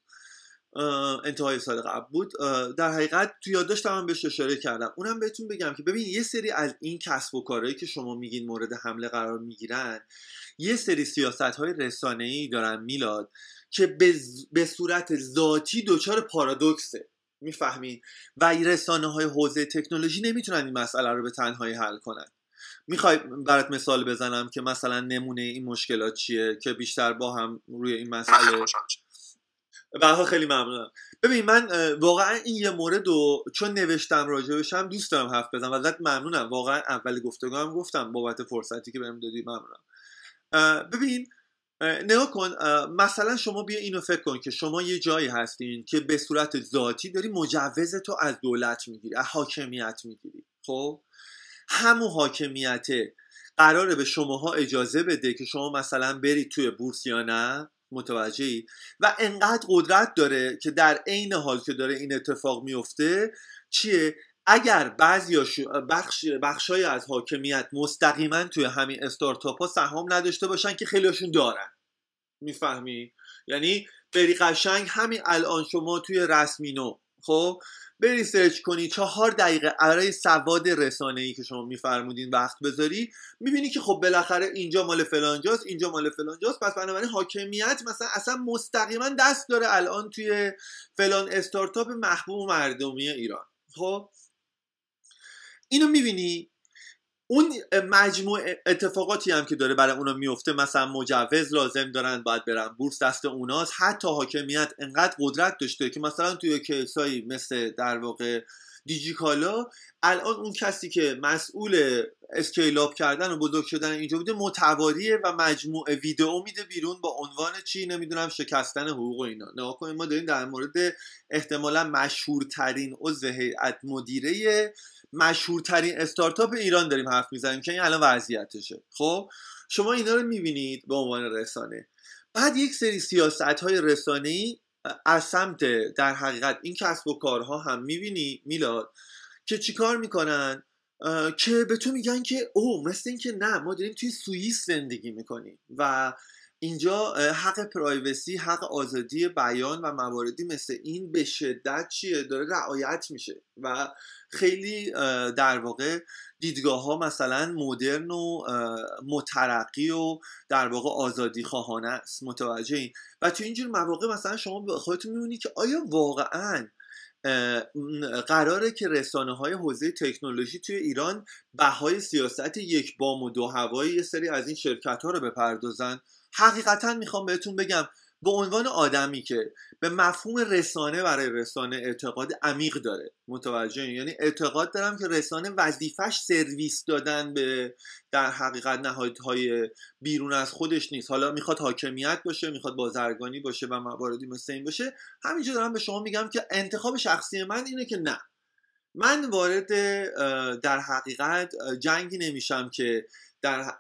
انتهای سال قبل بود. در حقیقت تو یادداشتم هم بهش اشاره کردم. اونم بهتون بگم که ببین یه سری از این کسب و کارهایی که شما میگین مورد حمله قرار می‌گیرن یه سری سیاست های رسانه ای دارن میلاد که به, به صورت ذاتی دچار پارادوکسه. می‌فهمین؟ و رسانه های حوزه تکنولوژی نمی‌تونن این مسئله رو به تنهایی حل کنن. می‌خوای برات مثال بزنم که مثلا نمونه این مشکلات چیه که بیشتر با هم روی این مسئله برها خیلی ممنونم. ببین من واقعا این یه مورد رو چون نوشتم راجبشم دوست دارم حرف بزنم و ازت ممنونم. واقعا اول گفتگو هم گفتم بابت فرصتی که بهم دادی ممنونم. ببین نگاه کن مثلا شما بیا اینو فکر کن که شما یه جایی هستین که به صورت ذاتی داری مجوز تو از دولت می‌گیری از حاکمیت می‌گیری. خب؟ همون حاکمیت قراره به شماها اجازه بده که شما مثلا برید توی بورس یا نه. متوجهی؟ و انقدر قدرت داره که در عین حال که داره این اتفاق میفته چیه؟ اگر بعضی بخش بخشای از حاکمیت مستقیما توی همین استارتاپ ها سهام نداشته باشن که خیلیشون دارن. می‌فهمی؟ یعنی بری قشنگ همین الان شما توی رسمینو خب؟ بری سرچ کنی چهار دقیقه برای سواد رسانه ای که شما میفرمودین وقت بذاری می‌بینی که خب بالاخره اینجا مال فلانجاست اینجا مال فلانجاست پس بنابراین حاکمیت مثلا اصلا مستقیما دست داره الان توی فلان استارتاپ محبوب مردمی ایران. خب؟ اینو می‌بینی؟ اون مجموع اتفاقاتی هم که داره برای اونا میفته مثلا مجوز لازم دارن باید برن بورس دست اوناست. حتی حاکمیت انقدر قدرت داشته که مثلا توی کیسایی مثل در واقع دیجیکالا الان اون کسی که مسئول اسکیلاب کردن و بزرگ شدن اینجا بوده متواریه و مجموعه ویدئو میده بیرون با عنوان چی؟ نمی‌دونم شکستن حقوق و اینا. نگاه کنیم ما داریم در مورد احتمالا مشهورترین عضو هیئت مدیره مشهورترین استارتاپ ایران داریم حرف می‌زنیم که این الان وضعیتشه. خب؟ شما اینا رو می‌بینید به عنوان رسانه. بعد یک سری سیاست های رسانه از سمت در حقیقت این کسب و کارها هم می‌بینی میلاد که چیکار می‌کنن؟ که به تو میگن که او مثل اینکه نه ما داریم توی سوئیس زندگی می‌کنیم و اینجا حق پرایوسی حق آزادی بیان و مواردی مثل این به شدت چیه؟ داره رعایت میشه و خیلی در واقع دیدگاه ها مثلا مدرن و مترقی و در واقع آزادی خواهانه است. متوجه این. و تو اینجور مواقع مثلا شما به خودتون می‌بینی که آیا واقعا قراره که رسانه های حوزه تکنولوژی توی ایران بهای سیاست یک بام و دو هوایی یه سری از این شرکت ها رو بپردازن؟ حقیقتا می‌خوام بهتون بگم به عنوان آدمی که به مفهوم رسانه برای رسانه اعتقاد عمیق داره. متوجه یعنی اعتقاد دارم که رسانه وظیفش سرویس دادن به در حقیقت نهادهای بیرون از خودش نیست. حالا می‌خواد حاکمیت باشه می‌خواد بازرگانی باشه و مواردی مثل این باشه. همینجا دارم به شما میگم که انتخاب شخصی من اینه که نه. من وارد در حقیقت جنگی نمیشم که در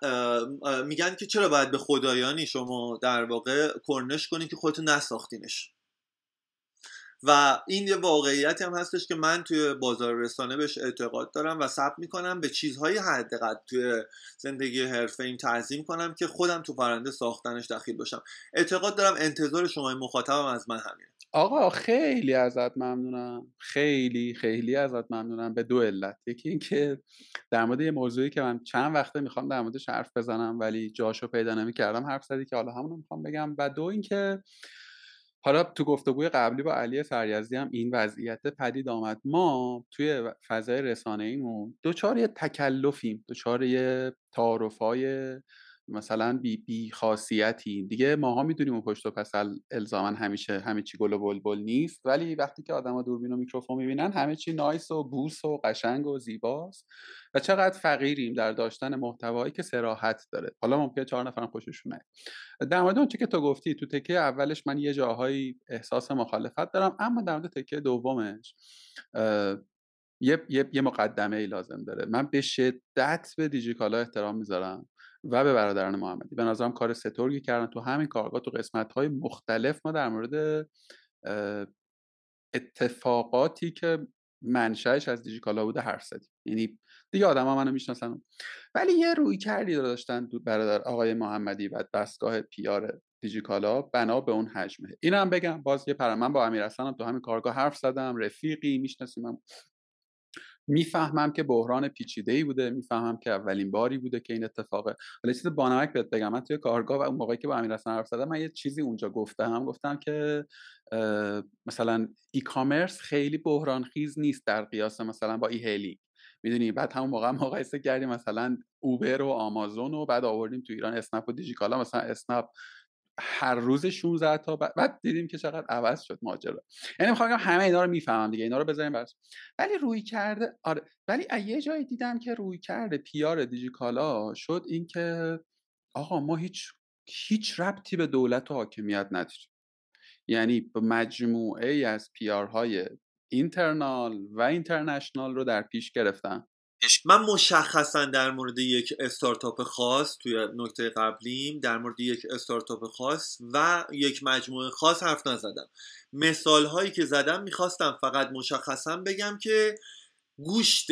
میگن که چرا باید به خدایانی شما در واقع کرنش کنید که خودتون نساختینش. و این یه واقعیتی هم هستش که من توی بازار رسانه بهش اعتقاد دارم و ثبت می‌کنم به چیزهای حداقل توی زندگی حرفه این تعظیم کنم که خودم تو پرنده ساختنش دخیل باشم. اعتقاد دارم انتظار شما مخاطبم از من همینه. آقا خیلی ازت ممنونم. خیلی خیلی ازت ممنونم. به دو علت. یکی اینکه در مورد یه موضوعی که من چند وقته می‌خوام در موردش حرف بزنم ولی جاشو پیدا نمی‌کردم حرف زدی که حالا همونو می‌خوام بگم. و دو اینکه حالا تو گفتگوی قبلی با علی فریزی هم این وضعیت پدید آمد. ما توی فضای رسانه ایمون دوچار یه تکلفیم دوچار یه تعارفای مثلا بی, بی خاصیتی. دیگه ماها می‌دونیم اون پشت و پس الزاما همیشه همه چی گل و بلبل نیست. ولی وقتی که آدما دوربین و میکروفون می‌بینن همه چی نایس و بوس و قشنگ و زیباست. و چقدر فقیریم در داشتن محتوایی که سراحت داره. حالا ممکنه چهار نفرم خوششون نیاد. در مورد اون که تو گفتی تو تکه اولش من یه جاهایی احساس مخالفت دارم اما در مورد تکه دومش یه, یه،, یه مقدمه ای لازم داره. من به شدت به دیجیکالا احترام می‌ذارم. و به برادران محمدی. به نظرم کار سترگی کردن تو همین کارگاه تو قسمت های مختلف ما در مورد اتفاقاتی که منشأش از دیجیکالا بوده حرف زدیم. یعنی دیگه آدم ها منو می‌شناسن. ولی یه روی کردی داشتن برادر آقای محمدی و دستگاه پیار دیجیکالا بنا به اون حجمه. اینم بگم باز یه پر من با امیر تو همین کارگاه حرف زدم رفیقی می‌شناسیم. می‌فهمم که بحران پیچیده ای بوده می‌فهمم که اولین باری بوده که این اتفاقه ولی چیز بانمک بهت بگم من توی کارگاه و اون موقعی که با امیر حسن حرف زدم من یه چیزی اونجا گفتم گفتم که مثلا ای کامرس خیلی بحران خیز نیست در قیاس مثلا با ای هیلی می‌دونی؟ بعد همون موقع مقایسه کردیم مثلا اوبر و آمازون و بعد آوردیم تو ایران اسنپ و دیجیکالا مثلا اسنپ هر روز 16 تا بعد دیدیم که چقدر عوض شد ماجرا. یعنی می‌خوام بگم همه اینا رو می‌فهمم دیگه اینا رو بذاریم برس ولی روی کرده آره ولی یه جایی دیدم که روی کرده پیار دیجیکالا شد اینکه آقا ما هیچ هیچ ربطی به دولت و حاکمیت نداریم. یعنی مجموعه ای از پیارهای اینترنال و اینترنشنال رو در پیش گرفتن. من مشخصا در مورد یک استارتاپ خاص توی نکته قبلیم در مورد یک استارتاپ خاص و یک مجموعه خاص حرف نزدم. مثال هایی که زدم می‌خواستم فقط مشخصا بگم که گوشت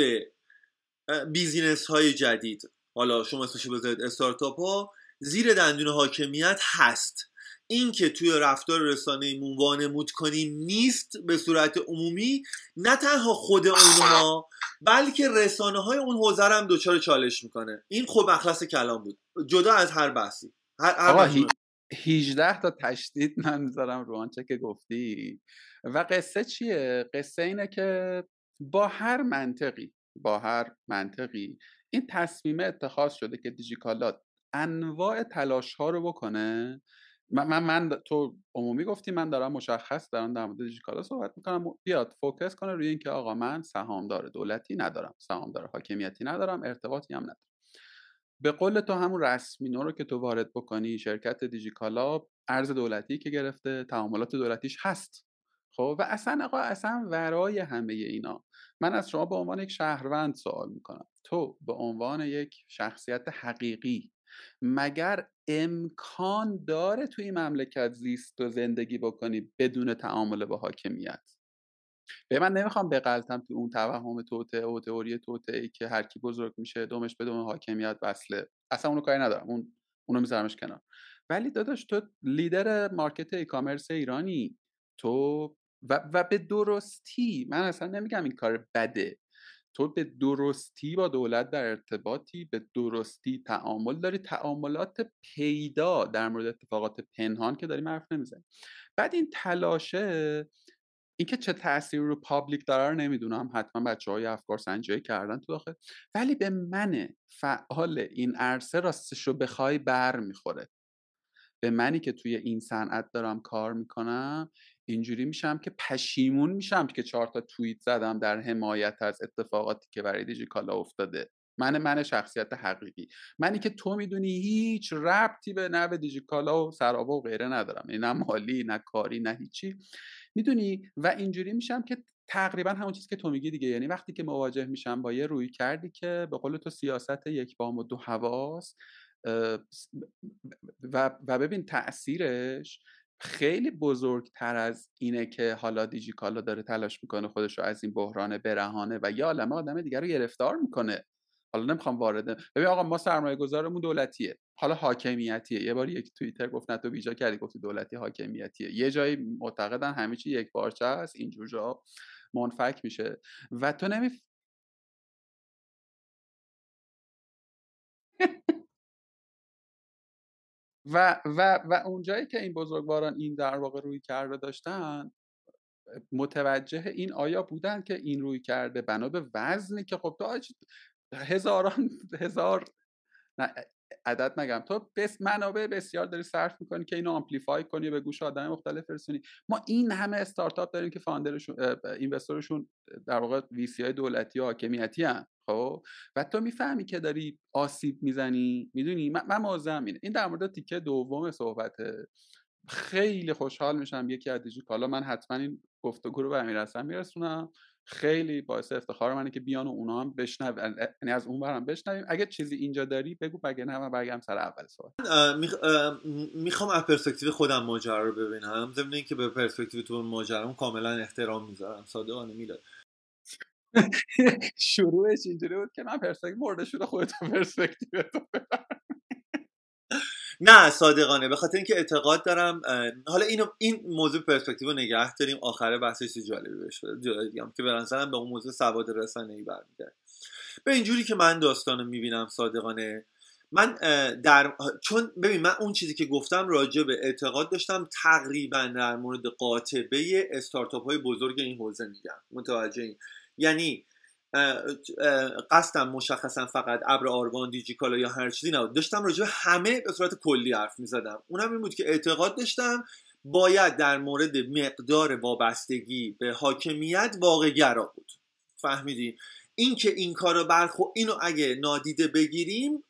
بیزینس های جدید حالا شما اسمشو بذارید استارتاپ ها زیر دندون حاکمیت هست. این که توی رفتار رسانه وانمود کنیم نیست به صورت عمومی نه تنها خود اونها بلکه رسانه های اون حوزه هم دچار چالش می‌کنه. این خب مخلص کلام بود. جدا از هر بحثی. هر, هر 18 تا تشدید من می‌ذارم رو آنچه که گفتی. و قصه چیه؟ قصه اینه که با هر منطقی با هر منطقی این تصمیم اتخاذ شده که دیجیکالات انواع تلاش ها رو بکنه من, من, من تو عمومی گفتی من دارم مشخص دارم در مورد دیجیکالا صحبت می‌کنم. بیاد فوکس کنه روی اینکه آقا من سهامدار دولتی ندارم سهامدار حاکمیتی ندارم ارتباطی هم ندارم. به قول تو همون رسمی رو که تو وارد بکنی شرکت دیجیکالا ارز دولتی که گرفته تعاملات دولتیش هست. خب؟ و اصلا آقا اصلا ورای همه اینا. من از شما به عنوان یک شهروند سوال می‌کنم. تو به عنوان یک شخصیت حقیقی مگر امکان داره توی این مملکت زیست و زندگی بکنی بدون تعامل با حاکمیت؟ به من نمی‌خوام بقلتم تو اون توهم توته و تئوری توته ای که هر کی بزرگ میشه دومش بدون حاکمیت وصله. اصلا اونو کاری ندارم. اون اونو میذارمش کنار. ولی داداش تو leader market e-commerce ایرانی تو و, و به درستی من اصلا نمیگم این کار بده. تو به درستی با دولت در ارتباطی به درستی تعامل داری. تعاملات پیدا در مورد اتفاقات پنهان که داریم حرف نمی‌زنیم. بعد این تلاشه اینکه چه تاثیری رو public داره رو نمی‌دونم. حتما بچه های افکار سنجی کردن تو داخل. ولی به من فعال این عرصه راستش رو بخوای بر می‌خوره به منی که توی این صنعت دارم کار می‌کنم اینجوری میشم که پشیمون میشم که چهار تا توییت زدم در حمایت از اتفاقاتی که برای دیجیکالا افتاده. من من شخصیت حقیقی. منی که تو می‌دونی هیچ ربطی به نه به دیجیکالا و سرابا و غیره ندارم. نه مالی نه کاری نه هیچی. می‌دونی؟ و اینجوری میشم که تقریبا همون چیزی که تو میگی دیگه. یعنی وقتی که مواجه میشم با یه روی کردی که به قول تو سیاست یک بام و دو حواس و, و ببین تاثیرش خیلی بزرگتر از اینه که حالا دیجیکالا داره تلاش می‌کنه خودش رو از این بحران برهانه و یا عالمه آدم دیگر رو گرفتار می‌کنه. حالا نمی‌خوام وارد ببین آقا ما سرمایه گذارمون دولتیه. حالا حاکمیتیه. یه بار یک توییتر گفت نه تو بیجا کردی. گفتی دولتی حاکمیتیه. یه جایی معتقدن همه چی یک بارچه است. اینجور جا منفک میشه. و تو نمی و و و اونجایی که این بزرگواران این در واقع روی کرده داشتن متوجه این آیا بودن که این روی کرده بنا به وزنی که خب تو هزاران هزار عدد نگم. تو بس منابع بسیار داری صرف می‌کنی که اینو آمپلیفای کنی به گوش آدم مختلف برسونی. ما این همه استارتاپ داریم که فاندرشون اینوستورشون در واقع ویسی های دولتی و حاکمیتی هم خب؟ و تو می‌فهمی که داری آسیب می‌زنی. می‌دونی؟ من, من اینه. این در مورد تیکه دوم صحبته. خیلی خوشحال میشم یکی از حالا من حتما این گفتگو رو به امیر میرسونم. خیلی باعث افتخار منه که بیان و اونا هم بشنو یعنی از اون برم بشنویم. اگه چیزی اینجا داری بگو بگه نه من برگم سر اول سوال می‌خوام از پرسپکتیو خودم ماجرا رو ببینم. ضمن اینکه به پرسپکتیو تو ماجرا کاملا احترام می‌ذارم. صادقانه میلاد. <laughs> شروعش اینجوری بود که من پرسپکتیو مورد شده خودت پرسپکتیو تو نه صادقانه. به خاطر اینکه اعتقاد دارم حالا اینو این موضوع پرسپکتیو نگه داریم. آخر بحثش جالبی بشه دیگم که به به اون موضوع سواد رسانه ای برمیگرده. به اینجوری که من داستانو می‌بینم صادقانه من در چون ببین من اون چیزی که گفتم راجع به اعتقاد داشتم. تقریبا در مورد قاطبه استارتاپ های بزرگ این حوزه میگم. متوجه این. یعنی قصدم مشخصا فقط ابر آروان دیجیکالا یا هر چیزی نبود. داشتم راجع به همه به صورت کلی حرف می‌زدم. اونم این بود که اعتقاد داشتم باید در مورد مقدار وابستگی به حاکمیت واقع گرا بود. فهمیدی؟ اینکه این کارو برخو اینو اگه نادیده بگیریم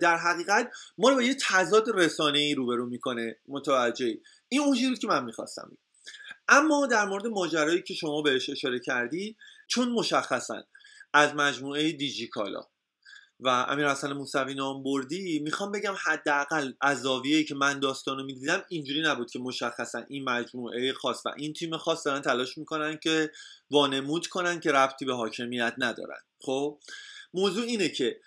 در حقیقت ما رو با یه تضاد رسانه ای روبرو می‌کنه. متوجه این اون که من می‌خواستم. اما در مورد ماجرایی که شما بهش اشاره کردی چون مشخصا از مجموعه دیجیکالا و امیر حسن موسوی نام بردی. می‌خوام بگم حداقل از که من داستانو می‌دیدم اینجوری نبود که مشخصا این مجموعه خاص و این تیم خاص دارن تلاش می‌کنن که وانمود کنن که ربطی به حاکمیت ندارن. خب موضوع اینه که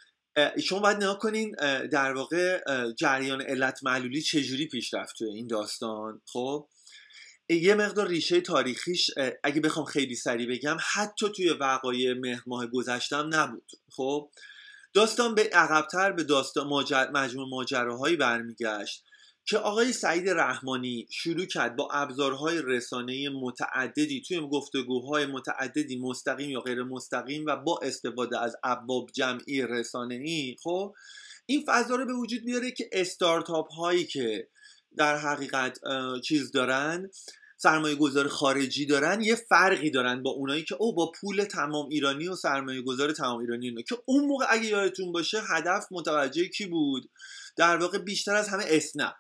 شما باید نگاه کنین در واقع جریان علت معلولی چجوری پیش رفت توی این داستان. خب یه مقدار ریشه تاریخیش اگه بخوام خیلی سریع بگم حتی توی وقایع مهر ماه گذشتم نبود. خب؟ داستان به عقبتر به داستان ماجر... مجموع ماجراهایی برمیگشت که آقای سعید رحمانی شروع کرد با ابزارهای رسانه متعددی توی گفتگوهای متعددی مستقیم یا غیر مستقیم و با استفاده از ابواب جمعی رسانه ای خب؟ این فضا رو به وجود میاره که استارتاپ هایی که در حقیقت چیز دارن سرمایه گذار خارجی دارن یه فرقی دارن با اونایی که او با پول تمام ایرانی و سرمایه گذار تمام ایرانی اینه. که اون موقع اگه یادتون باشه هدف متوجه کی بود؟ در واقع بیشتر از همه اسنپ.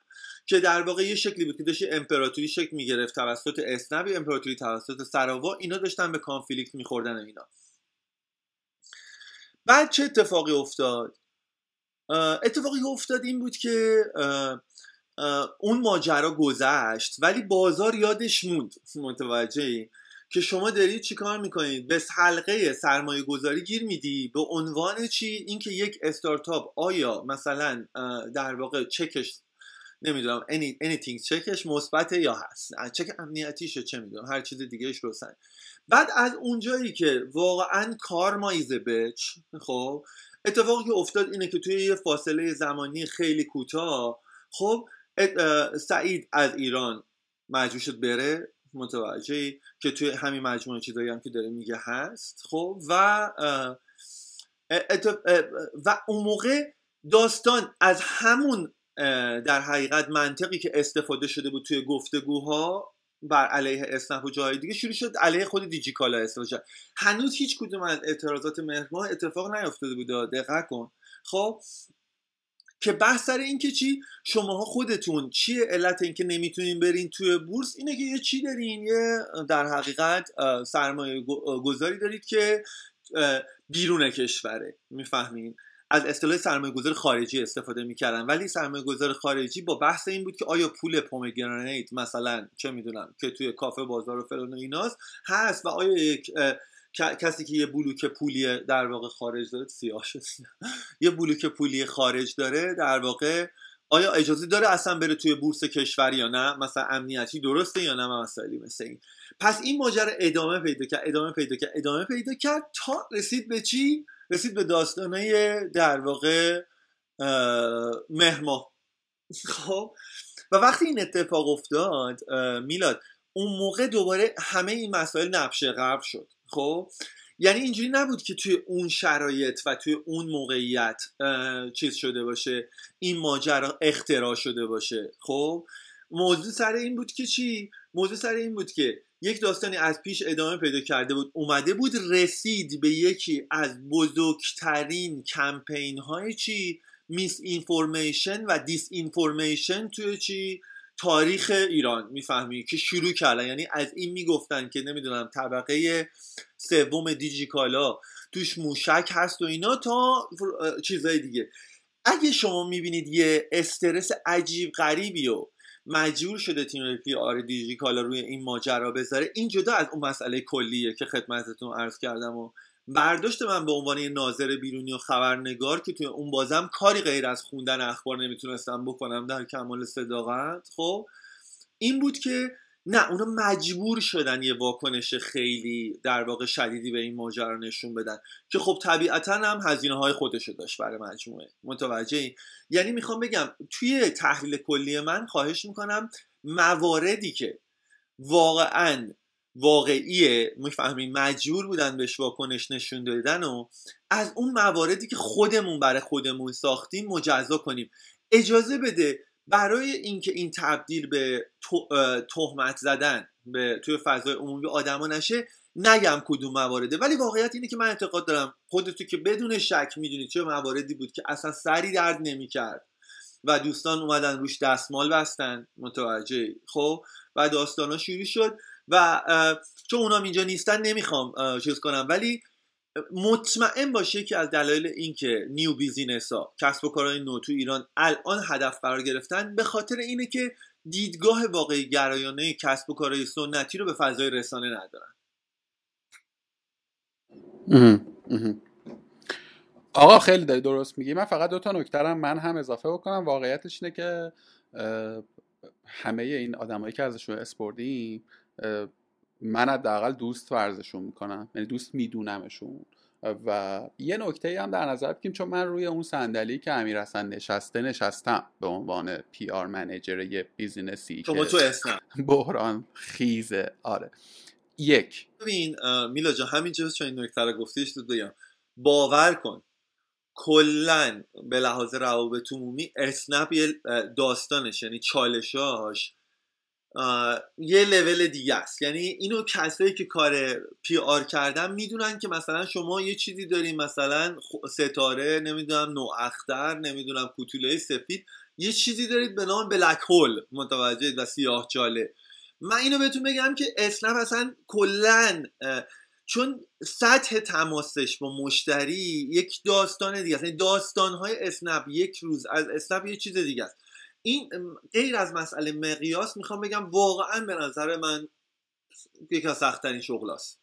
که در واقع یه شکلی بود که داشت امپراتوری شکل می‌گرفت توسط اسنپ امپراتوری توسط سراوا اینا داشتن به کانفلیکت میخوردن اینا. بعد چه اتفاقی افتاد؟ اتفاقی افتاد این بود که اون ماجرا گذشت ولی بازار یادش موند متوجه که شما دارید چیکار می‌کنید؟ به حلقه سرمایه گذاری گیر میدی؟ به عنوان چی؟ اینکه یک استارتاپ آیا مثلا در واقع چکش نمی‌دونم any, anything چکش مثبت یا هست؟ چک امنیتیشه چه می‌دونم هر چیز دیگه اش روسن بعد از اونجایی که واقعا کار مایزه بچ خب اتفاقی افتاد اینه که توی یه فاصله زمانی خیلی کوتاه خب سعید از ایران مجبور شد بره متوجه که توی همین مجموعه چیزایی هم که داره میگه هست خب؟ و و اون موقع داستان از همون در حقیقت منطقی که استفاده شده بود توی گفتگوها بر علیه اسنپ و جای دیگه شروع شد علیه خود دیجیکالا استفاده شد. هنوز هیچ کدوم از اعتراضات مهرماه اتفاق نیفتاده بود دقت کن. خب؟ که بحث سر این که چی؟ شماها خودتون. چیه علت اینکه نمی‌تونین برین توی بورس؟ اینه که یه چی دارین؟ یه در حقیقت سرمایه گذاری دارید که بیرون کشوره. می‌فهمین؟ از اصطلاح سرمایه گذار خارجی استفاده می‌کردن. ولی سرمایه گذار خارجی با بحث این بود که آیا پول پومگرانیت مثلا چه می‌دونم که توی کافه بازار و فلان و ایناست هست و آیا یک کسی که یه بلوک پولی در واقع خارج داره سیاه یه بلوک پولی خارج داره در واقع آیا اجازه داره اصلا بره توی بورس کشور یا نه؟ مثلا امنیتی درسته یا نه مسائلی مثل این؟ پس این ماجرا ادامه پیدا کرد ادامه پیدا کرد ادامه پیدا کرد تا رسید به چی؟ رسید به داستانه در واقع مهما خب؟ و وقتی این اتفاق افتاد میلاد اون موقع دوباره همه این مسائل نبشه قبل شد. خب؟ یعنی اینجوری نبود که توی اون شرایط و توی اون موقعیت چیز شده باشه این ماجرا اختراع شده باشه. خب؟ موضوع سر این بود که چی؟ موضوع سر این بود که یک داستانی از پیش ادامه پیدا کرده بود. اومده بود رسید به یکی از بزرگترین کمپین های چی؟ misinformation و disinformation توی چی؟ تاریخ ایران می‌فهمی که شروع کردن. یعنی از این می‌گفتن که نمی‌دونم طبقه سوم دیجیکالا توش موشک هست و اینا تا چیزهای دیگه. اگه شما می‌بینید یه استرس عجیب غریبی و مجبور شده تیم PR دیجیکالا روی این ماجرا بذاره این جدا از اون مسئله کلیه که خدمتتون عرض کردم و برداشت من به عنوان ناظر بیرونی و خبرنگار که توی اون بازم کاری غیر از خوندن اخبار نمی‌تونستم بکنم در کمال صداقت خب این بود که نه اونا مجبور شدن یه واکنش خیلی در واقع شدیدی به این ماجرا نشون بدن که خب طبیعتا هم هزینه های خودشو داشت برای مجموعه. متوجه این؟ یعنی می‌خوام بگم توی تحلیل کلی من خواهش می‌کنم مواردی که واقعا واقعیه می‌فهمین مجبور بودن بهش واکنش نشون دادن و از اون مواردی که خودمون برای خودمون ساختیم مجزا کنیم. اجازه بده برای اینکه این تبدیل به تهمت زدن به توی فضای عمومی آدما نشه نگم کدوم موارده ولی واقعیت اینه که من اعتقاد دارم خودتو که بدون شک می‌دونید چه مواردی بود که اصلا سری درد نمی‌کرد و دوستان اومدن روش دستمال بستن. متوجه خب؟ و داستانا شروع شد. و چون اونام اینجا نیستن نمی‌خوام چیز کنم. ولی مطمئن باشه که از دلایل اینکه new business ها کسب و کارهای نو تو ایران الان هدف قرار گرفتن به خاطر اینه که دیدگاه واقع گرایانه کسب و کارهای سنتی رو به فضای رسانه ندارن. آقا خیلی داری درست میگی. من فقط دو تا نکته رم من هم اضافه بکنم. واقعیتش اینه که همه این آدمایی که ازشون اسم بردیم من حداقل دوست ورزشون می‌کنم. یعنی دوست میدونمشون. و یه نکته هم در نظر بگیریم چون من روی اون صندلی که امیر حسن نشسته نشستم به عنوان PR manager یه business ی که تو اسم <laughs> بحران خیزه. آره. یک. ببین میلا جا همینجا چون این نکته رو گفتیش تو بگم. باور کن. کلا به لحاظ روابط عمومی اسنپ یه داستانش یعنی چالشاش یه لول دیگه است. یعنی اینو کسایی که کار پی آر کردن می‌دونن که مثلا شما یه چیزی دارین مثلا ستاره نمی‌دونم نو اختر نمی‌دونم کوتوله سفید یه چیزی دارید به نام بلک هول متوجه و سیاه چاله من اینو بهتون بگم که اسنپ اصلا کلا چون سطح تماسش با مشتری یک داستان دیگه است. یعنی داستانهای اسنپ یک روز از اسنپ یه چیز دیگه است. این غیر از مسئله مقیاس می‌خوام بگم واقعا به نظر من یکی از سختترین شغل است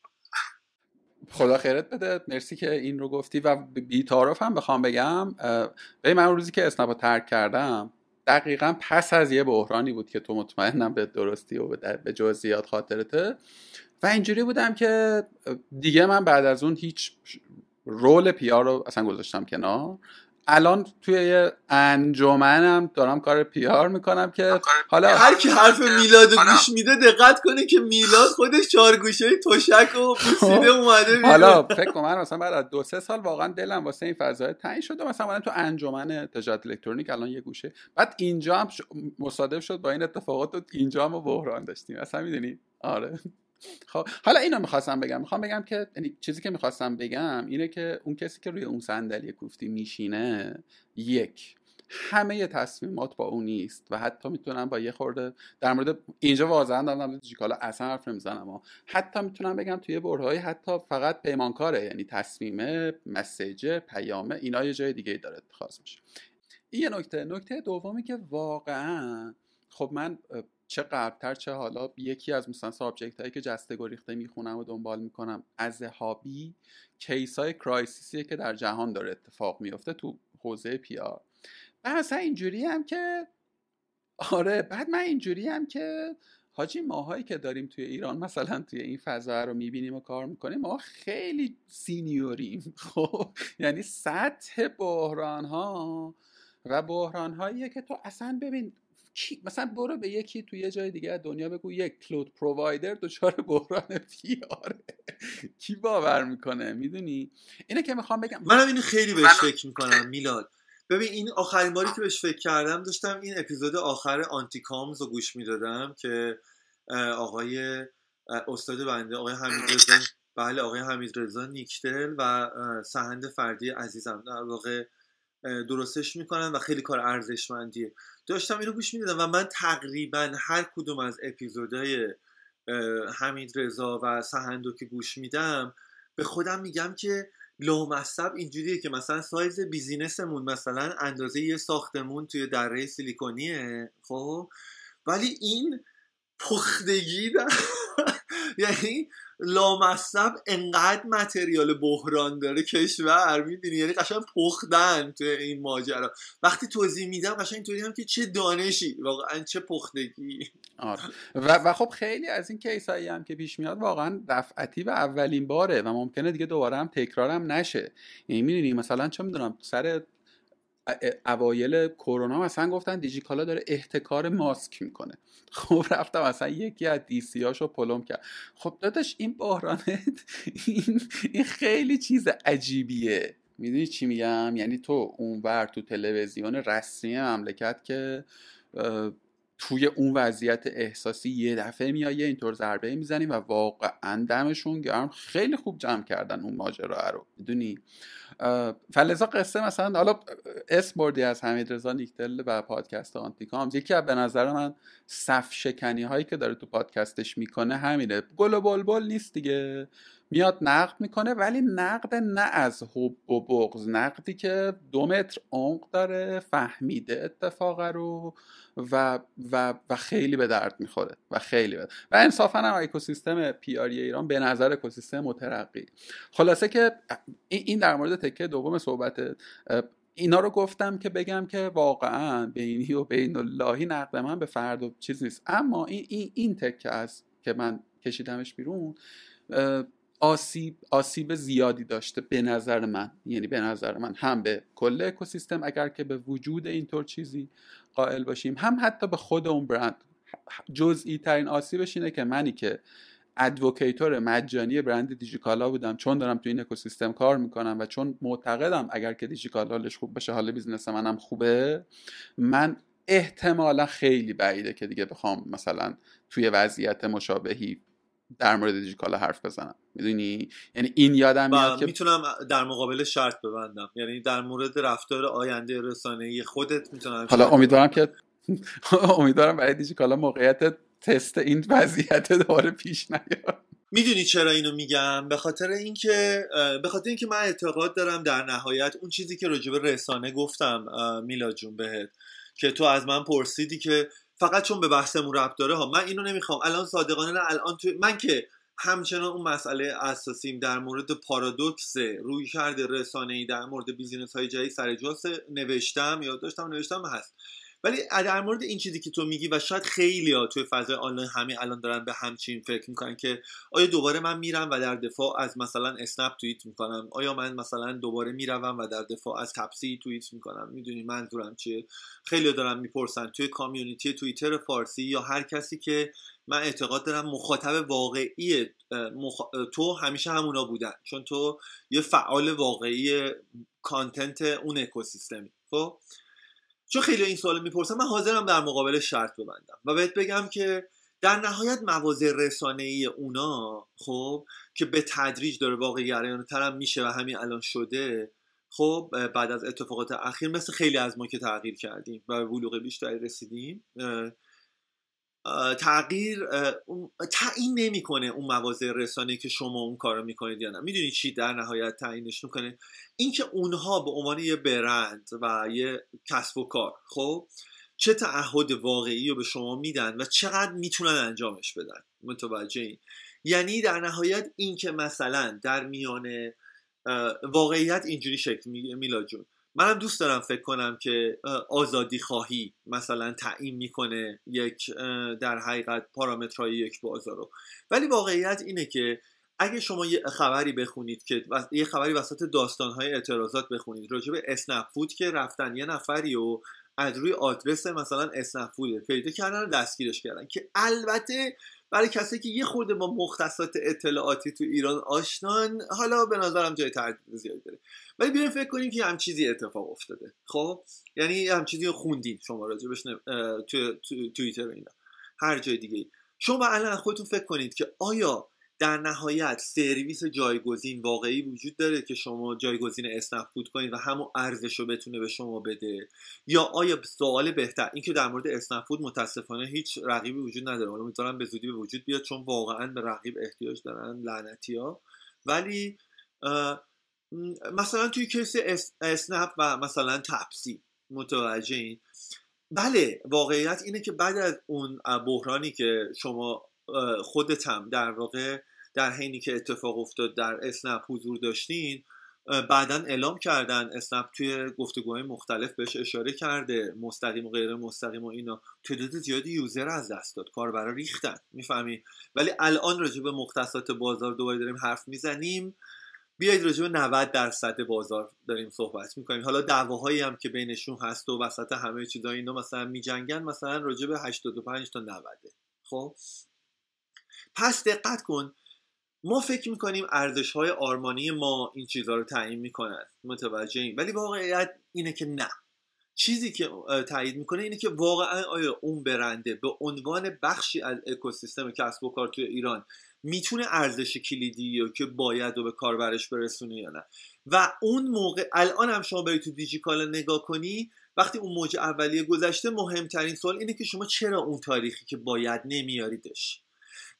خدا خیرت بده. مرسی که این رو گفتی و بیتارف هم بخوام بگم به من روزی که اسنپ رو ترک کردم دقیقا پس از یه بحرانی بود که تو مطمئنم به درستی و به جزئیات خاطرته. و اینجوری بودم که دیگه من بعد از اون هیچ رول پیار رو اصلا گذاشتم کنار. الان توی یه انجمنم دارم کار پیار می‌کنم که حالا هر کی حرف میلاد گوش میده دقت کنه که میلاد خودش چهار گوشه توشک و پوسیده اومده حالا فکر کنم مثلا بعد از دو سه سال واقعا دلم واسه این فضای تعیین شده. مثلا من تو انجمن تجارت الکترونیک الان یه گوشه. بعد اینجا هم مصادف شد با این اتفاقات و اینجا هم بحران داشتیم. اصلا می‌دونی؟ آره. خب حالا اینو می‌خواستم بگم. می‌خوام بگم که یعنی چیزی که می‌خواستم بگم اینه که اون کسی که روی اون صندلی کوفتی میشینه یک همه تصمیمات با اون نیست و حتی می‌تونم با یه خورده در مورد اینجا واضحا دارم دیجیکالا اصلا حرف نمی‌زنم و حتی می‌تونم بگم توی برهای حتی فقط پیمانکاره یعنی تصمیمه مسیجه پیامه اینا یه جای دیگه داره اتخاذ میشه. این یه نکته. نکته دومی که واقعا خب من چه قبلتر چه حالا یکی از مثلا subject هایی که جسته گریخته می‌خونم و دنبال می‌کنم. از hobby case های crisis یه که در جهان داره اتفاق میفته تو حوزه PR. و اصلا اینجوری هم که آره بعد من اینجوری هم که حاجی ماهایی که داریم توی ایران مثلا توی این فضا رو می‌بینیم و کار می‌کنیم ما خیلی senior یم. <laughs> خب یعنی سطح بحران ها و بحران هاییه که تو اصلا ببین کی مثلا برو به یکی توی یه جای دیگه دنیا بگو یک کلود پرووایدر دچار بحران پیاره کی باور می‌کنه؟ می‌دونی؟ اینه که می‌خوام بگم. منم اینو خیلی بهش فکر می‌کنم میلاد. ببین این آخرین باری که بهش فکر کردم داشتم این اپیزود آخر آنتی کامز رو گوش می‌دادم که آقای استاد بنده آقای حمید بله آقای حمید رضا نیکتل و سهند فردی عزیزم در واقع درستش می‌کنن و خیلی کار ارزشمندیه. داشتم اینو گوش می‌دادم و من تقریبا هر کدوم از اپیزودهای حمید رضا و سهندو که گوش میدم به خودم میگم که لامصب اینجوریه که مثلا سایز بیزینسمون مثلا اندازه یه ساختمون توی دره سیلیکونیه خب؟ ولی این پختگی <laughs> یعنی لامصب انقدر متریال بحران داره کشور می‌دونی یعنی قشنگ پختن تو این ماجرا. وقتی توضیح میدم قشنگ اینطوری هم که چه دانشی؟ واقعا چه پختگی. آره. و, و خب خیلی از این کیسایی هم که پیش میاد واقعا دفعتی و اولین باره و ممکنه دیگه دوباره هم تکرارم نشه. یعنی می‌دونی مثلا چه می‌دونم سر اوایل کرونا مثلا گفتن دیجیکالا داره احتکار ماسک می‌کنه. خب رفتم مثلا یکی از دیسی هاشو پلم کرد. خب داداش این بحرانت این, این خیلی چیز عجیبیه. می‌دونی چی میگم؟ یعنی تو اونور تو تلویزیون رسمی مملکت که توی اون وضعیت احساسی یه دفعه میای اینطور ضربه می‌زنی و واقعا دمشون گرم. خیلی خوب جمع کردن اون ماجرا رو می‌دونی؟ فلزا قصه مثلا حالا اسم بردی از حمید رضا نیکتل و پادکست آنتیکام یکی از به نظر من صف شکنی هایی که داره تو پادکستش می‌کنه همینه. گل و بلبل نیست دیگه. میاد نقد می‌کنه ولی نقد نه از حب و بغض. نقدی که دو متر عمق داره فهمیده اتفاق رو و, و, و خیلی به درد می‌خوره. و خیلی بد و انصافا هم اکوسیستم پی ایران به نظر اکوسیستم مترقی. خلاصه که این در مورد تکه دوم صحبت اینا رو گفتم که بگم که واقعا بینی و بین اللهی نقد من به فرد و چیز نیست. اما این, این, این تکه است که من کشیدمش بیرون آسیب آسیب زیادی داشته به نظر من. یعنی به نظر من هم به کل اکوسیستم اگر که به وجود اینطور چیزی قائل باشیم هم حتی به خود اون برند. جزئی ترین آسیبش اینه که منی که advocator مجانی برند دیجیکالا بودم. چون دارم تو این اکوسیستم کار می‌کنم و چون معتقدم اگر که دیجیکالا حالش خوب بشه حال business منم خوبه من احتمالا خیلی بعیده که دیگه بخوام مثلا توی وضعیت مشابهی در مورد دیجیکالا حرف بزنم. می‌دونی؟ یعنی این یادم میاد که می‌تونم در مقابل شرط ببندم. یعنی در مورد رفتار آینده رسانه‌ای خودت می‌تونم حالا امیدوارم که <laughs> امیدوارم برای دیجیکالا موقعیت تست این وضعیت دوباره پیش نیاد. می‌دونی چرا اینو میگم؟ به خاطر اینکه به خاطر اینکه من اعتقاد دارم در نهایت اون چیزی که راجب رسانه گفتم میلا جون بهت که تو از من پرسیدی که فقط چون به بحثمون ربط داره ها من اینو نمی‌خوام. الان صادقانه نه الان تو من که همچنان اون مسئله اساسیم در مورد پارادوکس روی کرده رسانه ای در مورد بیزینس های جایی سر نوشتم یا داشتم نوشتم هست. ولی در مورد این چیزی که تو میگی و شاید خیلی ها توی فضای آنلاین همه الان دارن به همچین فکر می‌کنن که آیا دوباره من میرم و در دفاع از مثلا اسنپ توییت می‌کنم؟ آیا من مثلا دوباره می‌روم و در دفاع از تپسی توییت می‌کنم؟ می‌دونی منظورم چیه؟ خیلی دارن می‌پرسن توی کامیونیتی توییتر فارسی یا هر کسی که من اعتقاد دارم مخاطب واقعی تو همیشه همونا بودن چون تو یه فعال واقعی کانتنت اون اکوسیستمی خب؟ چون خیلی این سوال می‌پرسن من حاضرم در مقابل شرط ببندم. و بهت بگم که در نهایت مواضع رسانه ای اونا خب که به تدریج داره واقعی گرایانه ترم میشه و همین الان شده خب بعد از اتفاقات اخیر مثل خیلی از ما که تغییر کردیم و بلوغ بیشتری رسیدیم تغییر تعیین نمی‌کنه اون مواضع رسانه که شما اون کارو می‌کنید یا نه. می‌دونی چی در نهایت تعیینش می‌کنه؟ اینکه اونها به عنوان یه برند و یه کسب و کار خب؟ چه تعهد واقعی رو به شما میدن و چقدر می‌تونن انجامش بدن؟ متوجه این؟ یعنی در نهایت اینکه مثلا در میان واقعیت اینجوری شکل میلا جون منم دوست دارم فکر کنم که آزادی خواهی مثلا تعیین می‌کنه یک در حقیقت پارامترهای یک بازار رو. ولی واقعیت اینه که اگه شما یه خبری بخونید که یه خبری وسط داستانهای اعتراضات بخونید راجع به اسنپ فود که رفتن یه نفری و از روی آدرس مثلا اسنپ فود پیدا کردن و دستگیرش کردن که البته برای کسی که یه خورده با مختصات اطلاعاتی تو ایران آشنان حالا به نظرم جای تردید زیادی داره. ولی بیاین فکر کنیم که هم چیزی اتفاق افتاده. خب؟ یعنی هم چیزی خوندین شما راجبش تو توییتر و اینا. هر جای دیگه شما الان خودتون فکر کنید که آیا در نهایت سرویس جایگزین واقعی وجود داره که شما جایگزین اسنپ فود کنید و همون ارزش رو بتونه به شما بده. یا آیا سوال بهتر اینکه در مورد اسنپ فود متاسفانه هیچ رقیبی وجود نداره. حالا می‌ذارم به زودی به وجود بیاد چون واقعا به رقیب احتیاج دارن لعنتی ها ولی مثلا توی کیس اسنپ و مثلا تپسی متوجه این؟ بله واقعیت اینه که بعد از اون بحرانی که شما خودتم در واقع در حینی که اتفاق افتاد در اسنپ حضور داشتین بعدا اعلام کردن. اسنپ توی گفتگوهای مختلف بهش اشاره کرده مستقیم و غیر مستقیم و اینا. تعداد زیادی یوزر از دست داد کاربرا ریختن می‌فهمی؟ ولی الان راجع به مختصات بازار دوباره داریم حرف می‌زنیم. بیایید راجع به 90 درصد بازار داریم صحبت می‌کنیم. حالا دعواهایی هم که بینشون هست و وسط همه چیزا اینا مثلا میجنگن مثلا راجع به 85 تا 90 خب؟ پس دقت کن. ما فکر می‌کنیم ارزش های آرمانی ما این چیزها رو تعیین می‌کنن. متوجه ایم. ولی واقعیت اینه که نه. چیزی که تایید می‌کنه اینه که واقعا آیا اون برنده به عنوان بخشی از اکوسیستم کسب و کار توی ایران می‌تونه ارزش کلیدی یا که باید و به کاربرش برسونه یا نه؟ و اون موقع الان هم شما بری تو دیجیکالا نگاه کنی وقتی اون موج اولیه گذشته مهمترین سوال اینه که شما چرا اون تاریخی که باید نمیاریدش؟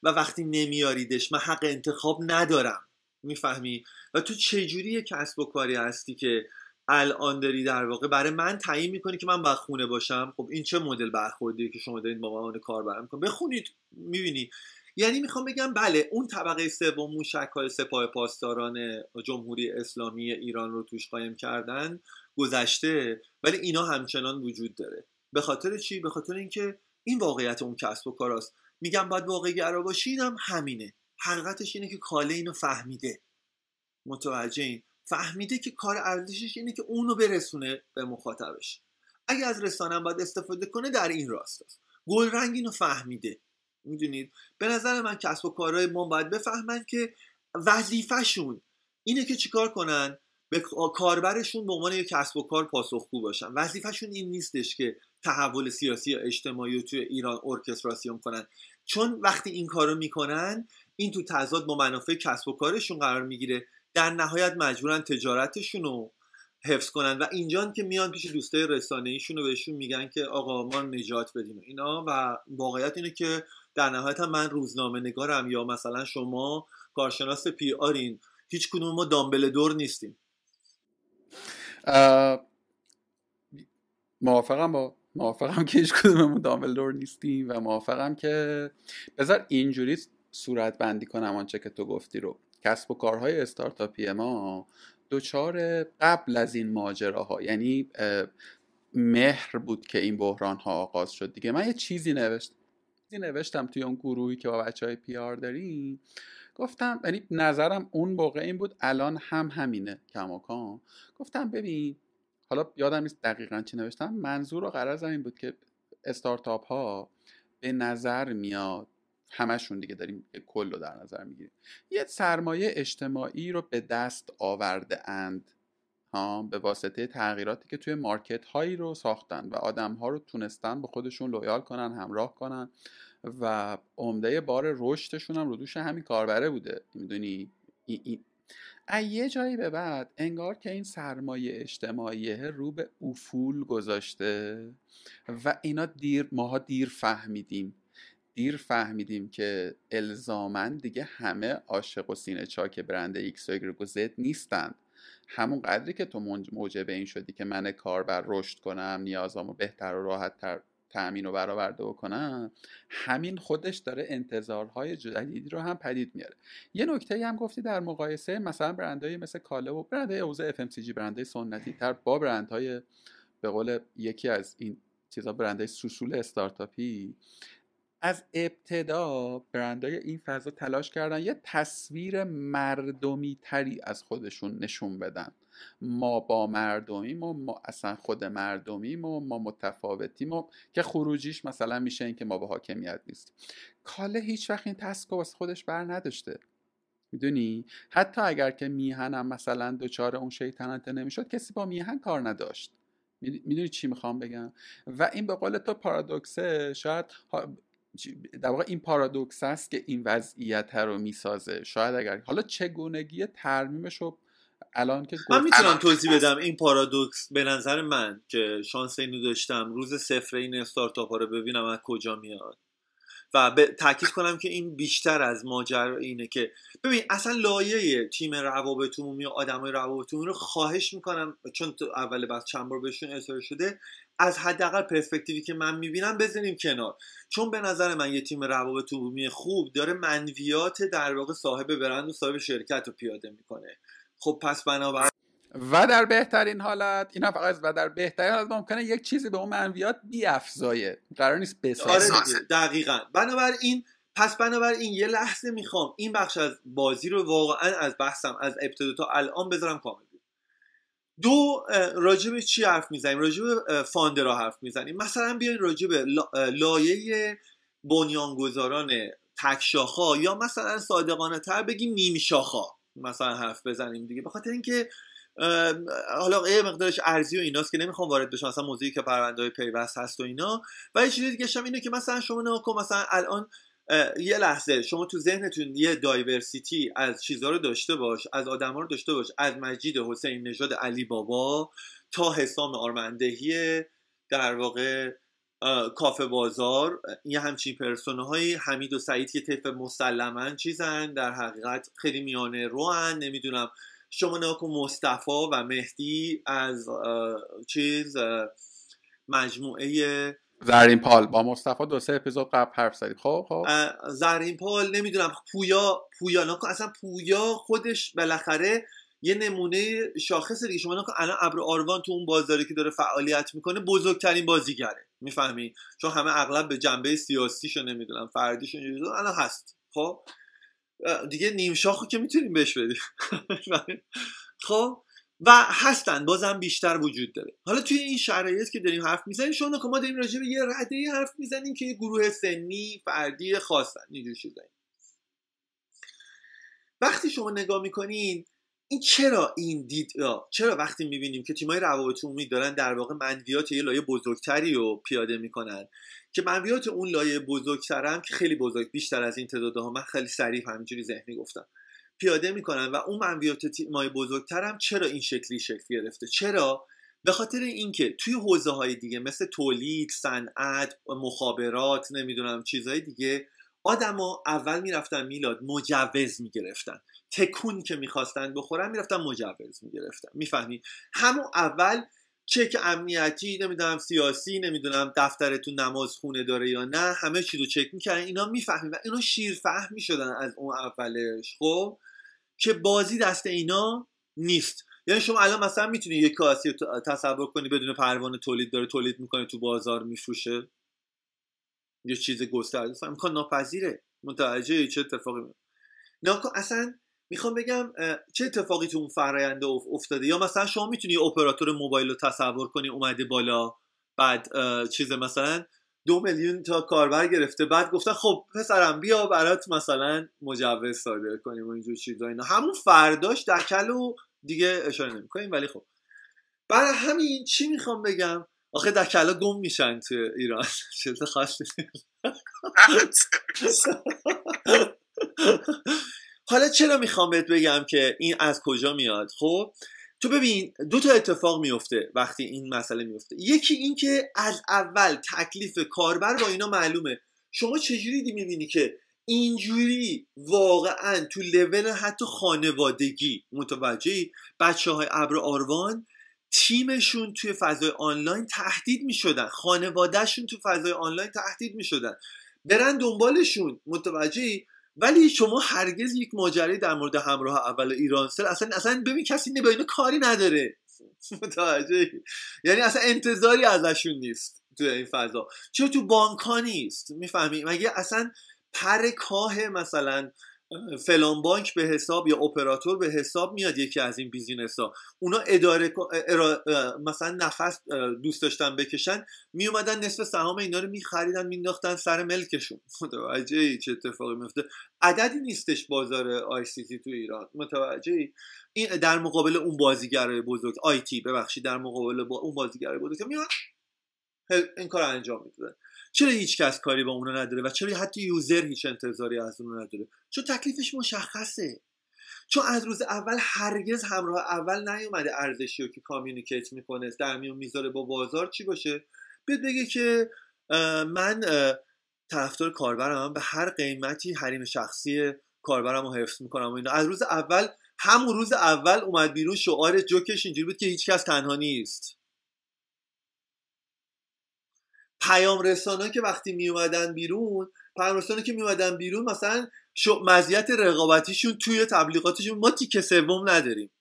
و وقتی نمیاریدش من حق انتخاب ندارم. می‌فهمی؟ و تو چجوری کسب و کاری هستی که الان داری در واقع برای من تعیین می‌کنی که من باید خونه باشم؟ خب این چه مدل برخوردیه که شما دارین با من کار برم کن بخونید می‌بینی. یعنی می‌خوام بگم بله اون طبقه سوم های سپاه پاسداران جمهوری اسلامی ایران رو توش قایم کردن گذشته ولی اینا همچنان وجود داره. به خاطر چی؟ به خاطر اینکه این واقعیت اون کسب و کاراست میگم باید واقع گرا باشید هم همینه. حقیقتش اینه که کاله اینو فهمیده. متوجه این؟ فهمیده که کار ارزشش اینه که اونو برسونه به مخاطبش. اگه از رسانه باید استفاده کنه در این راست است. گل رنگ اینو فهمیده. می‌دونید؟ به نظر من کسب و کارهای ما باید بفهمن که وظیفهشون اینه که چیکار کنن؟ به کاربرشون به عنوان یک کسب و کار پاسخگو باشن. وظیفهشون این نیستش که تحول سیاسی یا اجتماعی رو توی ایران ارکستراسیون کنن. چون وقتی این کارو می‌کنن این تو تضاد با منافع کسب و کارشون قرار می‌گیره. در نهایت مجبورن تجارتشون رو حفظ کنن و اینجان که میان پیش دوستای رسانه ایشون رو بهشون میگن که آقا ما نجات بدیم و اینا و واقعیت اینه که در نهایت هم من روزنامه نگارم یا مثلا شما کارشناس پی آرین هیچ کدوم ما دامبل دور نیستیم. موافقم با موافقم که هیچ کدوممون دامبلدور نیستیم و موافقم که بذار اینجوری صورت بندی کنم آنچه که تو گفتی رو. کسب و کارهای استارتاپی ما دوچار قبل از این ماجراها یعنی مهر بود که این بحران ها آغاز شد دیگه. من یه چیزی نوشتم نوشتم توی اون گروهی که با بچه های پی آر داریم. گفتم یعنی نظرم اون موقع این بود الان هم همینه کماکان. گفتم ببین حالا یادم نیست دقیقا چی نوشتم. منظور و قرار این بود که استارتاپ ها به نظر میاد همشون دیگه داریم کل رو در نظر می‌گیریم. یه سرمایه اجتماعی رو به دست آورده اند ها به واسطه تغییراتی که توی market هایی رو ساختن و آدم ها رو تونستن به خودشون loyal کنن همراه کنن و عمده بار رشدشون هم رو دوش همین کاربره بوده. می‌دونی؟ یه جایی به بعد. انگار که این سرمایه اجتماعی رو به افول گذاشته و اینا دیر ماها دیر فهمیدیم. دیر فهمیدیم که الزاماً دیگه همه عاشق و سینه چاک برند X و Z نیستند همون قدری که تو موجب این شدی که من کاربر رشد کنم نیازامو بهتر و راحت تر تأمین و برآورده بکنن همین خودش داره انتظارهای جدیدی رو هم پدید میاره. یه نکته هم گفتی در مقایسه مثلا برندهای مثل کاله و برندهای حوزه FMCG برندهای سنتی تر با برندهای به قول یکی از این چیزا برندهای سوسول استارتاپی از ابتدا برندهای این فضا تلاش کردن یه تصویر مردمی تری از خودشون نشون بدن. ما با مردمیم و ما اصلا خود مردمیم و ما متفاوتیم و که خروجیش مثلا میشه این که ما با حاکمیت نیستیم. کاله هیچ وقت این تسک از خودش بر نداشته. می‌دونی؟ حتی اگر که میهنم مثلا دچار اون شیطنت نمی‌شد کسی با میهن کار نداشت. می‌دونی؟ چی می‌خوام بگم؟ و این به قول تو پارادوکسه شاید در واقع این پارادوکس است که این وضعیت رو می‌سازه. شاید اگر حالا چگونگی ترمیمش رو الان که من می‌تونم توضیح بدم این پارادوکس به نظر من که شانس اینو داشتم روز صفر این استارتاپ ها رو ببینم از کجا میاد. و به تاکید کنم که این بیشتر از ماجرا اینه که ببین اصلا لایه تیم روابط عمومی و آدمای روابط عمومی رو خواهش می‌کنم چون تو اول بس چند بار بهشون اشاره شده از حداقل پرسپکتیوی که من می‌بینم بزنیم کنار. چون به نظر من یه تیم روابط عمومی خوب داره منویات در واقع صاحب برند و صاحب شرکت رو پیاده می‌کنه. خب پس بنابراین و در بهترین حالت این فقط و در بهترین حالت ممکنه یک چیزی به اون منویات بیافزایه. قرار نیست بسازه. آره دقیقا. بنابراین پس بنابراین یه لحظه می‌خوام این بخش از بازی رو واقعا از بحثم از ابتدا تا الان بذارم کامل دو راجب چی حرف می‌زنیم؟ راجب فاندرا حرف می‌زنیم. مثلا بیاین راجب لایه بنیانگذاران تکشاخا یا مثلا صادقانه تر بگیم نیم شاخا مثلا حرف بزنیم دیگه. بخاطر اینکه حالا یه مقدارش ارزی و ایناست که نمی‌خوام وارد بشم مثلا موضوعی که پرونده پیوست هست و اینا. و یه چیزی دیگه اینه که مثلا شما نگاه مثلا الان یه لحظه شما تو ذهنتون یه دایورسیتی از چیزها رو داشته باش از آدما رو داشته باش از مجید حسین نژاد علی بابا تا حسام آرمندهی در واقع کافه بازار. یه همچین پرسونه های حمید و سعید که طیف مسلما چیزن. در حقیقت خیلی میانه رو نمی‌دونم. شما نگاه مصطفی و مهدی از چیز مجموعه زرین پال. با مصطفی دو سه اپیزود قبل حرف زدیم. خب خب. زرین پال. نمی‌دونم. پویا پویا اصلا پویا خودش بالاخره یه نمونه شاخص دیگه. شما نکن الان ابر آروان تو اون بازاری که داره فعالیت می‌کنه بزرگترین بازیگره. می‌فهمی؟ چون همه اغلب به جنبه سیاسیشو نمی‌دونم فردیشو الان هست. خب؟ دیگه نیم شاخو که می‌تونیم بهش بدیم. <laughs> خب؟ و هستن بازم بیشتر وجود داره. حالا توی این شرایط که داریم حرف می‌زنیم شما که ما داریم راجع به یه رده حرف می‌زنیم که یه گروه سنی فردی خاصن. اینجور چیزایی. وقتی شما نگاه می‌کنین این چرا این دید چرا وقتی می‌بینیم که تیمای روابط عمومی دارن در واقع منویات یه لایه بزرگتری رو پیاده می‌کنن که منویات اون لایه بزرگتر که خیلی بزرگ بیشتر از این تعدادها من خیلی سریع همینجوری ذهنی گفتم. پیاده می‌کنن و اون منویات تیمای بزرگتر هم چرا این شکلی شکل گرفته؟ چرا؟ به خاطر اینکه توی حوزه های دیگه مثل تولید صنعت مخابرات نمی‌دونم چیزهای دیگه آدما اول می‌رفتن میلاد مجوز می‌گرفتن. تکون که می‌خواستن بخورن می‌رفتن مجوز می‌گرفتن. می‌فهمی؟ همون اول چک امنیتی نمی‌دونم سیاسی نمی‌دونم دفترتون نماز خونه داره یا نه همه چی رو چک می‌کردن اینا می‌فهمی و اینا شیر فهم می‌شدن از اون اولش خب؟ که بازی دست اینا نیست. یعنی شما الان مثلا می‌تونی یک کاسی تصور کنی بدون پروانه تولید داره تولید می‌کنه تو بازار میفروشه. یه چیز گسترده امکان ناپذیره. متوجه چه اتفاقی نه اصلا می‌خوام بگم چه اتفاقی تو اون فراینده افتاده؟ یا مثلا شما می‌تونی اپراتور موبایل رو تصور کنی اومده بالا بعد چیز مثلا دو میلیون تا کاربر گرفته بعد گفتن خب پسرم بیا برات مثلا مجوز صادر کنیم و اینجور چیزا اینا. همون فرداش دکل و دیگه اشاره نمی‌کنیم ولی خب. برای همین چی می‌خوام بگم؟ آخه دکلا گم میشن تو ایران. <laughs> چیز خاصی. <laughs> <laughs> حالا چرا می‌خوام بهت بگم که این از کجا میاد؟ خب تو ببین دو تا اتفاق میفته وقتی این مسئله میفته. یکی این که از اول تکلیف کاربر با اینا معلومه. شما چجوری دی می‌بینی که اینجوری واقعا تو لول حتی خانوادگی متوجهی؟ بچه های ابر آروان تیمشون توی فضای آنلاین تهدید می‌شدن. خانوادهشون تو فضای آنلاین تهدید می‌شدن. برن دنبالشون. متوجهی؟ ولی شما هرگز یک ماجرایی در مورد همراه اول ایرانسل اصلا اصلا ببین کسی با اینو کاری نداره. <laughs> متوجه یعنی اصلا انتظاری ازشون نیست توی این فضا. چرا تو بانک ها نیست؟ می‌فهمی؟ مگه اصلا پر کاه مثلا فلان بانک به حساب یا اپراتور به حساب میاد یکی از این بیزینس ها اونا اداره مثلا نفس دوست داشتن بکشن می اومدن نصف سهام اینا رو میخریدن مینداختن سر ملکشون. <laughs> متوجه چه اتفاقی میفته عددی نیستش بازار ICT تو ایران. متوجه این در مقابل اون بازیگرای بزرگ IT ببخشید در مقابل با اون بازیگرای بزرگ میاد این کار انجام می‌دادن چرا هیچ کس کاری با اونو نداره و چرا حتی user هیچ انتظاری از اونو نداره؟ چون تکلیفش مشخصه. چون از روز اول هرگز همراه اول نیومده ارزشی رو که communicate می‌کنه در میون می‌ذاره با بازار چی باشه؟ بیاد بگه که من طرفدار کاربرم به هر قیمتی حریم شخصی کاربرم رو حفظ می‌کنم و اینا. از روز اول همون روز اول اومد بیرون شعار جوکش اینجوری بود که هیچکس تنها نیست. پیام رسانه که وقتی می اومدن بیرون پیام که می اومدن بیرون مثلا مزیت رقابتیشون توی تبلیغاتشون ما تیکه سوم نداریم.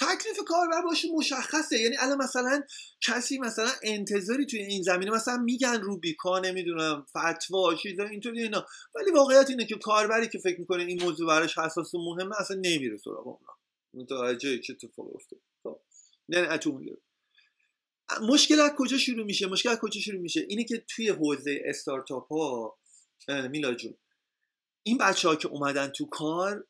تکلیف کاربر باشه مشخصه. یعنی الان مثلا کسی مثلا انتظاری توی این زمینه مثلا میگن روبیکا نمی‌دونم فتوا چیزا اینطوری اینا. ولی واقعیت اینه که کاربری که فکر می‌کنه این موضوع براش حساس و مهمه اصلا نمیره سراغ اونا. متوجه چه اتفاقی خب. یعنی مشکل از کجا شروع میشه؟ مشکل از کجا شروع میشه؟ اینه که توی حوزه استارتاپ ها میلا جون این بچه ها که اومدن تو کار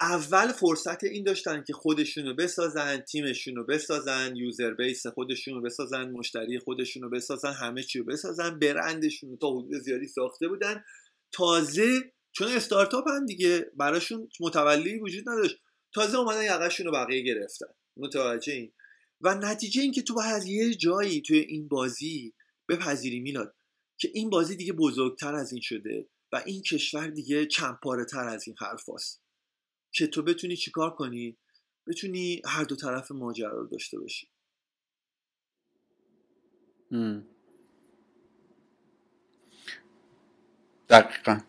اول فرصت این داشتن که خودشونو بسازن تیمشونو بسازن یوزر بیس خودشونو بسازن مشتری خودشونو بسازن همه چی رو بسازن برندشون تا حدود زیادی ساخته بودن. تازه چون استارتاپ هم دیگه براشون متولی وجود نداشت تازه اومدن یقشون رو بقیه گرفتن. متوجه این؟ و نتیجه این که تو باید از یه جایی توی این بازی بپذیری میلاد که این بازی دیگه بزرگتر از این شده و این کشور دیگه چندپاره تر از این حرف هست. که تو بتونی چیکار کنی؟ بتونی هر دو طرف ماجرا رو داشته باشی. دقیقا.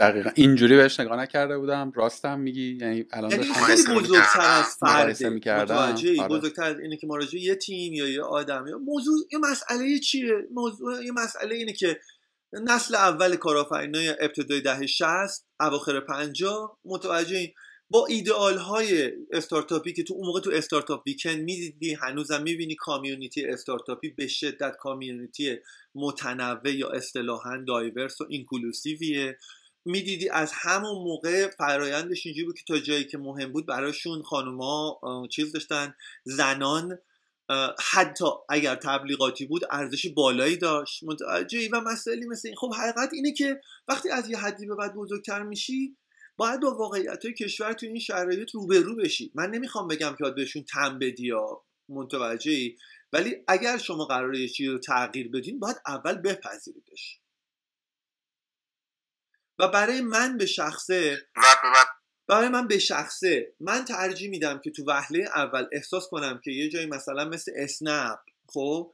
دقیقا. اینجوری بهش نگاه نکرده بودم. راستم میگی؟ یعنی الان یعنی خیلی بزرگتر از فرده آره. بزرگتر از اینه که ما راجع یه تیم یا یه آدم یا موضوع یه مسئله چیه؟ موضوع یه مسئله اینه که نسل اول کارآفرینای ابتدای دهه 60 اواخر 50 متوجه این با ایدئال های استارتاپی که تو اون موقع تو Startup Weekend می‌دیدی هنوزم می‌بینی community استارتاپی به شدت community متنوع یا اصطلاحا diverse و inclusive یه. می‌دیدی از همون موقع فرایندش اینجوری بود که تا جایی که مهم بود براشون خانوما چیز داشتن زنان حتی اگر تبلیغاتی بود ارزش بالایی داشت. متوجهی و مسئله مثل این. خب حقیقت اینه که وقتی از یه حدی به بعد بزرگتر میشی باید با واقعیت های کشور تو این شرایط روبرو بشی. من نمی‌خوام بگم که بهشون تم بدی یا متوجهی ولی اگر شما قراره یه چیزی رو تغییر بدین باید اول بپذیریدش. و برای من به شخصه برای من به شخصه من ترجیح میدم که تو وهله اول احساس کنم که یه جایی مثلا مثل اسنپ خب؟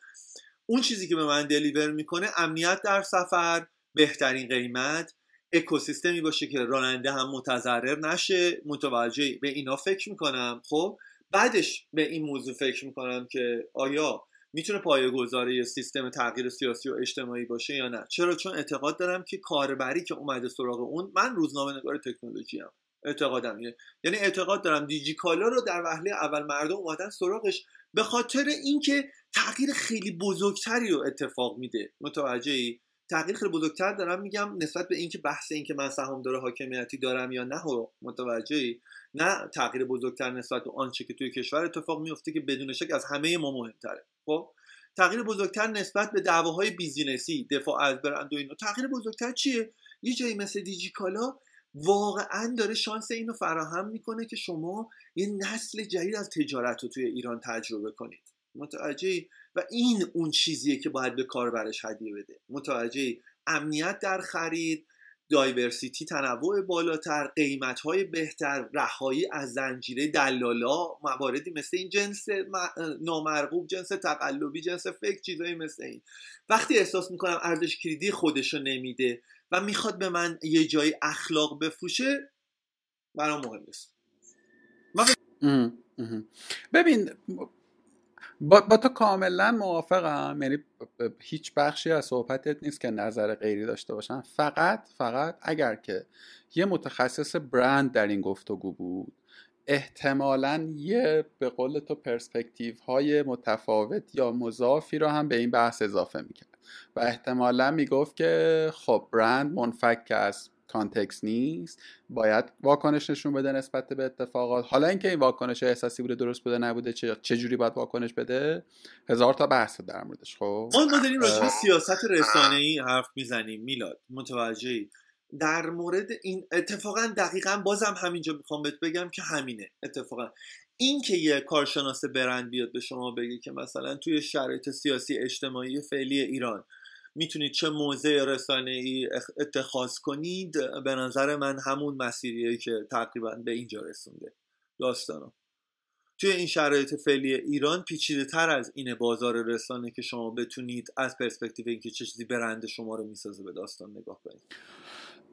اون چیزی که به من دلیور می‌کنه امنیت در سفر بهترین قیمت اکوسیستمی باشه که راننده هم متضرر نشه متوجه به اینا فکر می‌کنم خب؟ بعدش به این موضوع فکر می‌کنم که آیا می‌تونه گذاره سیستم تغییر سیاسی و اجتماعی باشه یا نه؟ چرا؟ چون اعتقاد دارم که کاربری که اومده سراغ اون من روزنامه نگار تکنولوژی هم اعتقادم اینه. یعنی اعتقاد دارم دیجیکالا رو در وهله اول مردم اومدن سراغش به خاطر اینکه تغییر خیلی بزرگتری رو اتفاق میده. متوجهی تغییر خیلی بزرگتر دارم میگم نسبت به اینکه بحث اینکه من سهام داره حاکمیتی دارم یا نه و متوجهی نه تغییر بزرگتر نسبت به آنچه که توی کشور اتفاق میفته که بدون شک از همه ما مهمتره. خب تغییر بزرگتر نسبت به دعواهای بیزینسی دفاع از برند و اینو تغییر بزرگتر چیه؟ یه جایی مثل دیجیکالا واقعا داره شانس اینو فراهم می‌کنه که شما یه نسل جدید از تجارت رو توی ایران تجربه کنید. متوجه و این اون چیزیه که باید به کاربرش هدیه بده. متوجه امنیت در خرید دایورسیتی تنوع بالاتر قیمت های بهتر رهایی از زنجیره دلالا مواردی مثل این جنس نامرغوب جنس تقلبی جنس فکر چیزایی مثل این. وقتی احساس می‌کنم ارزش کلیدی خودشو نمیده و می‌خواد به من یه جایی اخلاق بفروشه برام مهم نیست. ببین با, با تو کاملا موافقم. یعنی هیچ بخشی از صحبتت نیست که نظر غیری داشته باشم فقط فقط اگر که یه متخصص برند در این گفتگو بود احتمالا یه به قول تو پرسپکتیو های متفاوت یا مضافی رو هم به این بحث اضافه می‌کرد. و احتمالا می‌گفت که خب برند منفک از کانتکس نیست باید واکنش نشون بده نسبت به اتفاقات. حالا اینکه این واکنش احساسی بوده درست بوده نبوده چه, چه جوری باید واکنش بده هزار تا بحث در موردش خب؟ ما داریم راجع سیاست رسانه ای حرف می‌زنیم. میلاد متوجهی؟ در مورد این اتفاقا دقیقا بازم همینجا می‌خوام بهت بگم که همینه. اتفاقا این که یه کارشناس برند بیاد به شما بگه که مثلا توی شرایط سیاسی اجتماعی فعلی ایران می‌تونید چه موضع رسانه ای اتخاذ کنید به نظر من همون مسیریه که تقریبا به اینجا رسونده. داستانا توی این شرایط فعلی ایران پیچیده تر از این بازار رسانه که شما بتونید از پرسپکتیو اینکه چه چیزی برند شما رو می‌سازه به داستان نگاه کنید.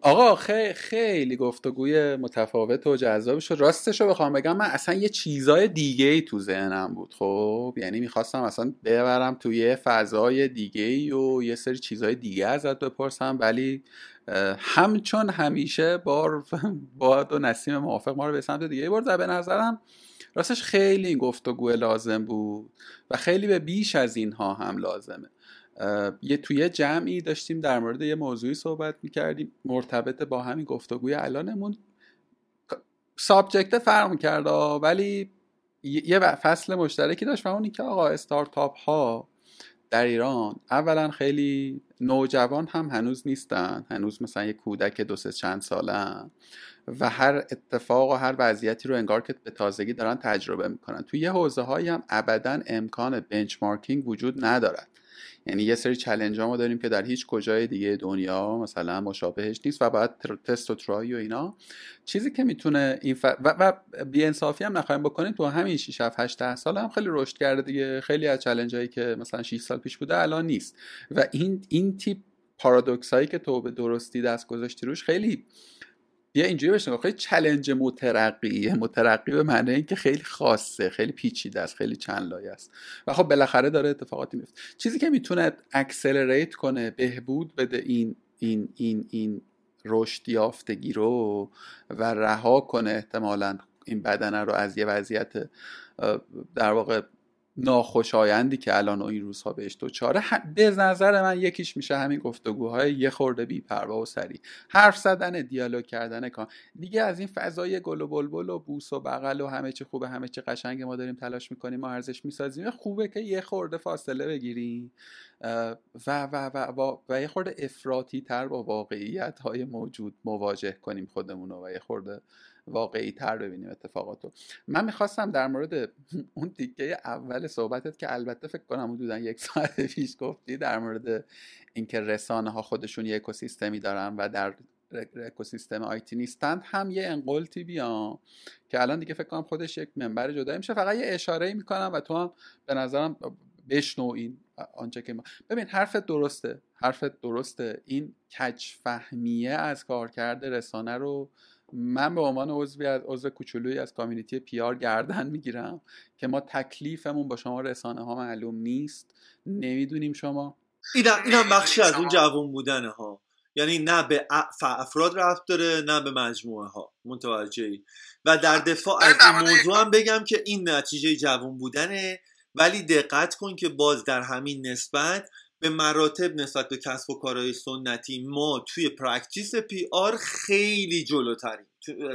آقا خیلی خیلی گفتگوی متفاوت و جذاب شد. راستش رو بخوام بگم من اصلا یه چیزای دیگه ای تو ذهنم بود خب؟ یعنی می‌خواستم اصلا ببرم توی یه فضای دیگه ای و یه سری چیزای دیگه ازت بپرسم ولی همچون همیشه بار <laughs> باد و نسیم موافق ما رو به سمت دیگه برد. به نظرم راستش خیلی گفتگو لازم بود و خیلی به بیش از اینها هم لازمه. یه توی جمعی داشتیم در مورد یه موضوعی صحبت می‌کردیم مرتبط با همین گفتگوی الانمون. سابجکت فرق کرده ولی یه فصل مشترکی داشت و اون که آقا استارتاپ ها در ایران اولا خیلی نوجوان هم هنوز نیستن هنوز مثلا یه کودک دو سه چند ساله و هر اتفاق و هر وضعیتی رو انگار که به تازگی دارن تجربه می‌کنن. توی یه حوزه هایی هم ابدا امکان benchmarking وجود ندارد. یعنی یه سری challenge ما داریم که در هیچ کجای دیگه دنیا مثلا مشابهش نیست و باید تست و try و اینا. چیزی که می‌تونه این ف... و, و بی انصافی هم نخواهیم بکنیم تو همین 6 7 8 سال هم خیلی رشد کرده دیگه. خیلی از challenge هایی که مثلا 6 سال پیش بوده الان نیست. و این این تیپ پارادوکس هایی که تو به درستی دست گذاشتی روش خیلی بیا اینجوری بشه خیلی challenge مترقیه. مترقی به معنی اینکه خیلی خاصه خیلی پیچیده است خیلی چند لایه است. و خب بالاخره داره اتفاقاتی میفته. چیزی که می‌تونه accelerate کنه بهبود بده این این این این رشد یافتگی رو و رها کنه احتمالا این بدنه رو از یه وضعیت در واقع ناخوشایندی که الان این روزها بهش دوچاره به نظر من یکیش میشه همین گفتگوهای یه خورده بی پروا و سری حرف زدن دیالوگ کردن کان دیگه از این فضای گل و بلبل و بوس و بغل و همه چی خوبه همه چی قشنگ ما داریم تلاش می‌کنیم ما ارزش می‌سازیم. خوبه که یه خورده فاصله بگیریم. و و و, و, و یه خورده افراطی تر با واقعیت های موجود مواجه کنیم خودمون و یه خورده واقعی تر ببینیم اتفاقاتو. من می‌خواستم در مورد <laughs> اون تیکه اول صحبتت که البته فکر کنم حدودا یک ساعت <laughs> پیش گفتی در مورد اینکه رسانه ها خودشون یک اکوسیستمی دارن و در اکوسیستم آیتی نیستند هم یه انقلتی بیام که الان دیگه فکر کنم خودش یک منبر جدا میشه. فقط یه اشاره می‌کنم و تو هم به نظرم بشنو این آنچه که ما ببین حرفت درسته. حرفت درسته. این کج فهمیه از کارکرد رسانه رو من به عنوان عضوی از عضو کوچولویی از community PR گردن می‌گیرم که ما تکلیفمون با شما رسانه ها معلوم نیست. نمی‌دونیم شما. این هم بخشی از اون جوان بودنه ها یعنی نه به افراد ربط داره نه به مجموعه ها متوجهی؟ و در دفاع از این موضوع هم بگم که این نتیجه جوان بودنه. ولی دقت کن که باز در همین نسبت به مراتب نسبت به کسب و کارهای سنتی ما توی practice PR خیلی جلوتریم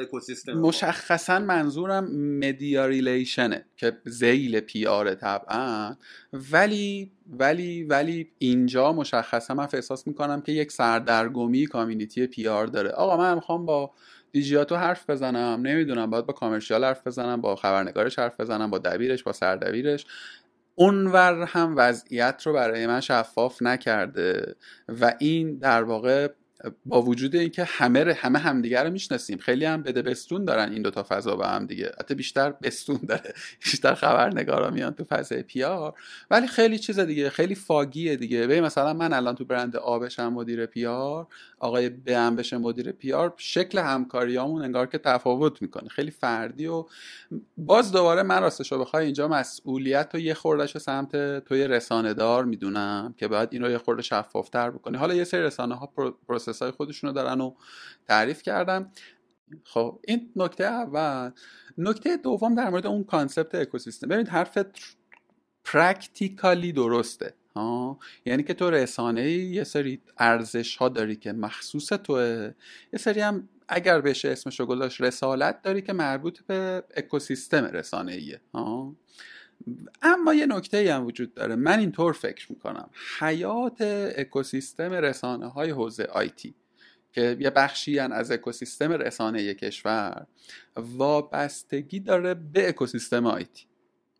اکوسیستم مشخصا منظورم media relation ه که ذیل PR طبعا. ولی ولی ولی اینجا مشخصا من احساس می‌کنم که یک سردرگمی community PR داره. آقا من می‌خوام با دیجیاتو حرف بزنم. نمی‌دونم باید با commercial حرف بزنم با خبرنگارش حرف بزنم با دبیرش با سردبیرش. اونور هم وضعیت رو برای من شفاف نکرده و این در واقع با وجود اینکه همه همه همدیگه رو می‌شناسیم. خیلی هم بده بستون دارن این دوتا فضا با هم دیگه. حتی بیشتر بستون داره. <laughs> بیشتر خبرنگارا میان تو فضای پیار. ولی خیلی چیز دیگه خیلی فاگیه دیگه. ببین مثلا من الان تو برند آبشم مدیر پیار آقای بهم بشه مدیر پیار شکل همکاریامون انگار که تفاوت می‌کنه. خیلی فردی و باز دوباره من راستش رو بخوای اینجا مسئولیت و یه خوردش سمت توی رسانه دار می‌دونم که باید این رو یه خورده شفافتر بکنی. حالا یه سری رسانه ها process های خودشونو دارن و تعریف کردم خب این نکته اول. نکته دوم در مورد اون concept اکوسیستم. ببینید حرف practically درسته ها؟ یعنی که تو رسانه یه سری ارزش ها داری که مخصوص توه. یه سری هم اگر بشه اسمش رو گذاشت رسالت داری که مربوط به اکوسیستم رسانه ایه ها؟ اما یه نکته هم وجود داره. من اینطور فکر می‌کنم. حیات اکوسیستم رسانه های حوزه آیتی که یه بخشی از اکوسیستم رسانه کشور وابستگی داره به اکوسیستم آیتی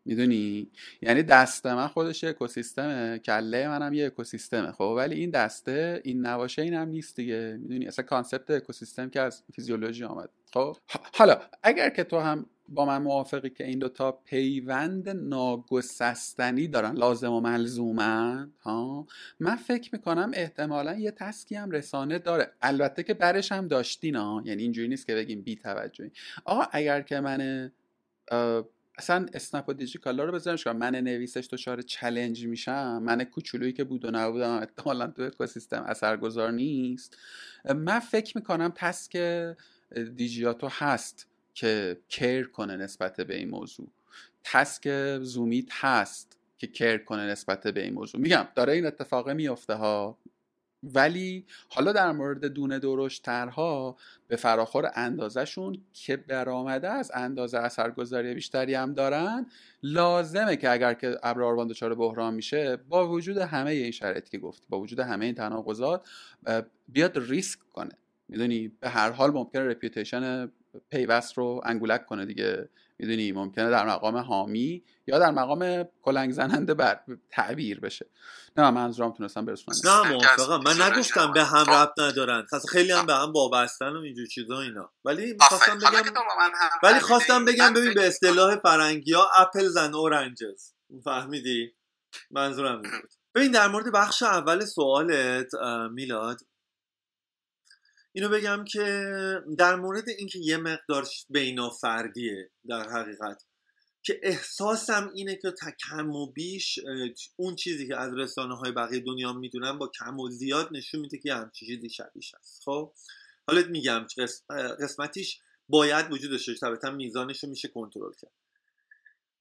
می‌دونی؟ یعنی دست من خودش اکوسیستمه کله منم یه اکوسیستمه. خب ولی این دسته این نواشه این هم نیست دیگه. می‌دونی؟ اصلا کانسپت اکوسیستم که از فیزیولوژی آمد. خب حالا اگر که تو هم با من موافقی که این دوتا پیوند ناگسستنی دارن. لازم و ملزومن ها؟ من فکر می‌کنم احتمالا یه تسکی هم رسانه داره. البته که برش هم داشتین ها؟ یعنی اینجوری نیست که بگیم بی توجهی. آقا اگر که من اصلا اسنپ و دیجیکالا رو بذارم که من نویسش دچار چلنج میشم. من کوچولویی که بود و نبودم احتمالا تو اکوسیستم اثرگذار نیست. من فکر می‌کنم تسک دیجیاتو هست. که کیر کنه نسبت به این موضوع. تسک زومیت هست که کیر کنه نسبت به این موضوع. میگم داره این اتفاقه میفته ها ولی حالا در مورد دونه درشترها به فراخور اندازهشون که برآمده از اندازه اثرگذاری بیشتری هم دارن لازمه که اگر که ابراروان دچار بحران میشه با وجود همه این شرایطی که گفتی با وجود همه این تناقضات بیاد ریسک کنه. می‌دونی؟ به هر حال ممکنه رپیوتیشن پیوست رو انگولک کنه دیگه. می‌دونی ممکنه در مقام حامی یا در مقام کلنگ زننده بر تعبیر بشه. نه من منظورم تونستم برسونم. نه موافقم. من نگفتم به هم ربط ندارن. خیلی هم به هم وابستن و اینجور چیزا اینا. ولی خواستم بگم ولی خواستم بگم ببین به اصطلاح فرنگی ها اپلز اند اورنجز. فهمیدی؟ منظورم بود. ببین در مورد بخش اول سوالت میلاد اینو بگم که در مورد اینکه یه مقدار فردیه در حقیقت که احساسم اینه که تا کم و بیش اون چیزی که از رسانه های بقیه دنیا می‌دونم با کم و زیاد نشون میده که همچین چیزی شبیش هست خب؟ حالا میگم قسمتیش باید وجود داشته طبعا میزانش رو میشه کنترل کرد.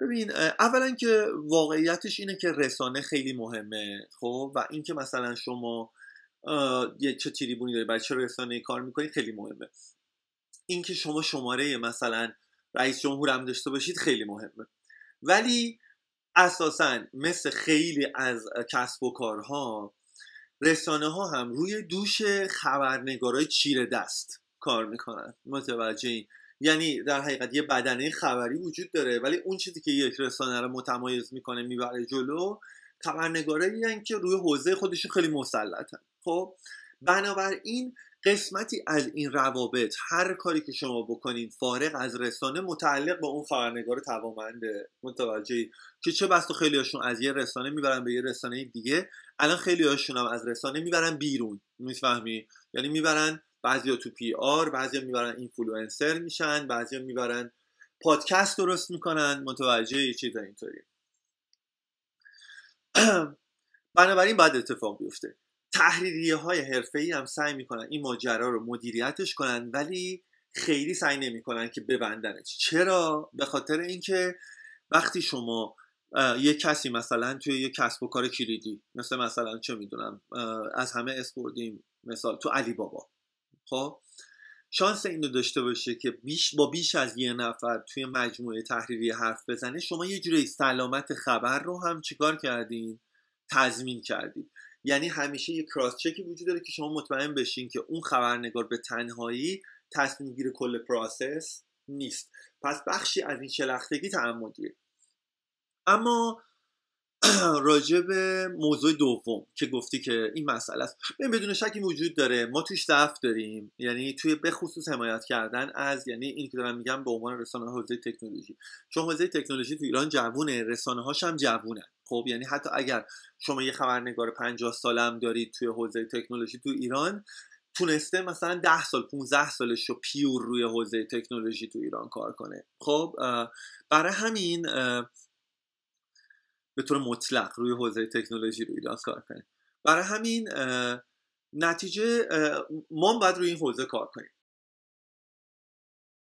ببین اولا که واقعیتش اینه که رسانه خیلی مهمه خب؟ و اینکه مثلا شما یه چه تریبونی داری برای چه رسانه کار می‌کنید خیلی مهمه. اینکه شما شماره مثلا رئیس جمهور هم داشته باشید خیلی مهمه. ولی اساسا مثل خیلی از کسب و کارها رسانه ها هم روی دوش خبرنگارای چیر دست کار می‌کنن. متوجه این؟ یعنی در حقیقت یه بدنه خبری وجود داره ولی اون چیزی که یک رسانه رو متمایز می‌کنه می‌بره جلو خبرنگارایی که روی حوزه خودشون خیلی مسلطن. خب بنابراین قسمتی از این روابط هر کاری که شما بکنین فارغ از رسانه متعلق به اون خبرنگار توانمنده متوجه که چه بسا خیلی هاشون از یه رسانه می‌برن به یه رسانه دیگه الان خیلی هاشون هم از رسانه می‌برن بیرون. می‌فهمی؟ یعنی می‌برن بعضیا تو PR بعضیا می‌برن اینفلوئنسر میشن بعضیا می‌برن پادکست درست می‌کنن. متوجه چیز اینطوری. <clears throat> بنابراین بعد اتفاق بیفته. تحریریه های حرفه ای هم سعی می‌کنن این ماجرا رو مدیریتش کنن ولی خیلی سعی نمی‌کنن که ببندنش. چرا؟ به خاطر اینکه وقتی شما یه کسی مثلا توی یه کسب و کار کلیدی مثل مثلا چه می‌دونم از همه اسپوردیم مثال تو علی بابا خب؟ شانس اینو داشته باشه که بیش با بیش از یه نفر توی مجموعه تحریری حرف بزنه شما یه جوری سلامت خبر رو هم چیکار کردین؟ تضمین کردید یعنی همیشه یه cross check ی وجود داره که شما مطمئن بشین که اون خبرنگار به تنهایی تصمیم گیر کل process نیست. پس بخشی از این شلختگی تعمدیه اما <clears throat> راجع به موضوع دوم که گفتی که این مسئله است. ببین بدون شکی وجود داره. ما توش ضعف داریم. یعنی توی به خصوص حمایت کردن از یعنی این که دارم میگم به عنوان رسانه حوزه تکنولوژی. چون حوزه تکنولوژی تو ایران جوونه رسانه هاش هم جوونه. خب یعنی حتی اگر شما یه خبرنگار 50 ساله هم دارید توی حوزه تکنولوژی تو ایران تونسته مثلا 10 سال 15 سالش رو پیور روی حوزه تکنولوژی تو ایران کار کنه. خب برای همین به طور مطلق روی حوزه تکنولوژی رو ایران کار کنه برای همین نتیجه ما باید روی این حوزه کار کنیم.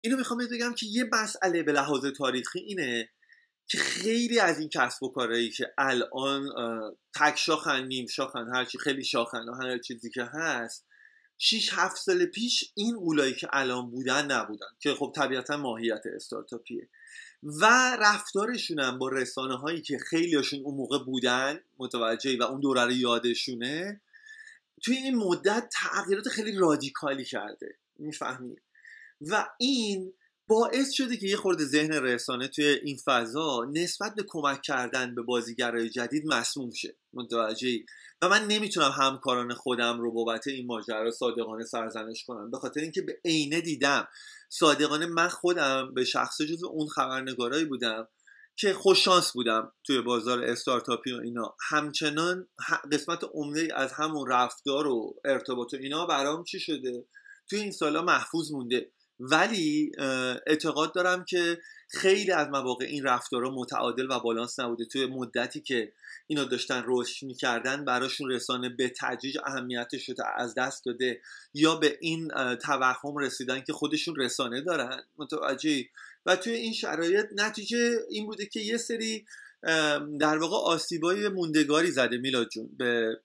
اینو می‌خوام بگم که یه مسئله به لحاظ تاریخی اینه که خیلی از این کسب و کارهایی که الان تک شاخن نیم شاخن هرچی خیلی شاخن هر چیزی که هست 6 7 سال پیش این اولایی که الان بودن نبودن که خب طبیعتا ماهیت استارتاپیه. و رفتارشون هم با رسانه هایی که خیلیشون اون موقع بودن متوجهی و اون دوره رو یادشونه توی این مدت تغییرات خیلی رادیکالی کرده. می‌فهمید و این باعث شده که یه خورده ذهن رسانه توی این فضا نسبت به کمک کردن به بازیگرای جدید مسموم شه. متوجه و من نمی‌تونم همکاران خودم رو بابت این ماجرا صادقانه سرزنش کنم. به خاطر اینکه به عینه دیدم. صادقانه من خودم به شخص جز اون خبرنگارایی بودم که خوششانس بودم توی بازار استارتاپی و اینا. همچنان قسمت عمده از همون رفتار و ارتباط و اینا برام چی شده؟ توی این سالا محفوظ مونده. ولی اعتقاد دارم که خیلی از مواقع این رفتارها متعادل و بالانس نبوده. توی مدتی که اینا داشتن رشد می‌کردن براشون رسانه به تدریج اهمیتش رو از دست داده یا به این توهم رسیدن که خودشون رسانه دارن. متوجه و توی این شرایط نتیجه این بوده که یه سری در واقع آسیبای موندگاری زده میلاد جون. به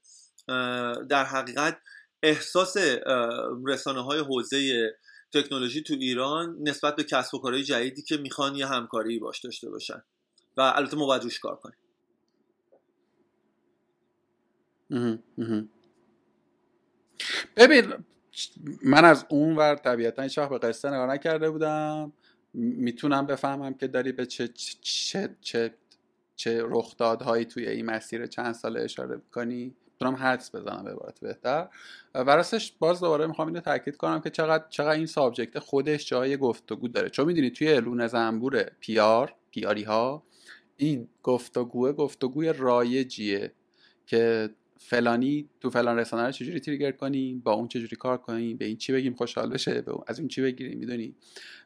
در حقیقت احساس رسانه های حوزه تکنولوژی تو ایران نسبت به کسب و کارهای جدیدی که می‌خوان یه همکاری باش داشته باشن. و البته ما باید روش کار کنیم. ببین من از اون ور طبیعتا هیچ به قصه نگاه نکرده بودم. می‌تونم بفهمم که داری به چه چه چه, چه رخدادهایی توی این مسیر چند سال اشاره می‌کنی؟ می‌تونم حدس بزنم به عبارت بهتر. و راستش باز دوباره می‌خوام اینو تاکید کنم که چقدر چقدر این سابجکت خودش جای گفتگو داره. چون می‌دونی توی لونه زنبور پیار پیاری ها این گفتگوه گفتگوی رایجیه که فلانی تو فلان رسانه رو چجوری تریگر کنیم با اون چجوری کار کنیم به این چی بگیم خوشحال بشه به از اون چی بگیریم می‌دونی؟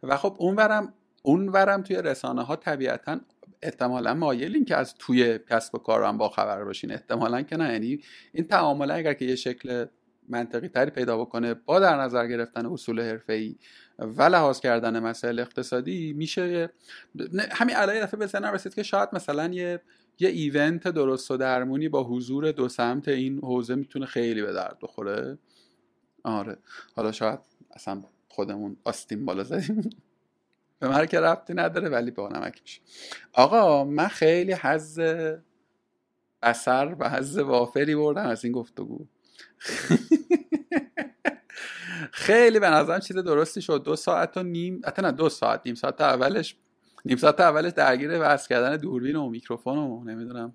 و خب اون ورم اون ورم توی رسانه ها طبیعتا احتمالا مایلین که از توی کسب و کار هم با خبر باشین. احتمالا که نه. یعنی این تعامله اگر که یه شکل منطقی تری پیدا بکنه با در نظر گرفتن اصول ای و لحاظ کردن مسائل اقتصادی میشه همین الان دفعه به ذهنم رسید که شاید مثلا یه یه ایونت درست و درمونی با حضور دو سمت این حوزه می‌تونه خیلی به درد بخوره. آره. حالا شاید اصلا خودمون آستین بالا زدیم. به من که ربطی نداره ولی با نمک میشه. آقا من خیلی حز اثر و حز وافری بردم از این گفتگو. خیلی به نظرم چیز درستی شد. دو ساعت و نیم حتی نه دو ساعت نیم ساعت اولش نیم ساعت اولش درگیر وصل کردن دوربین و میکروفون و نمی‌دونم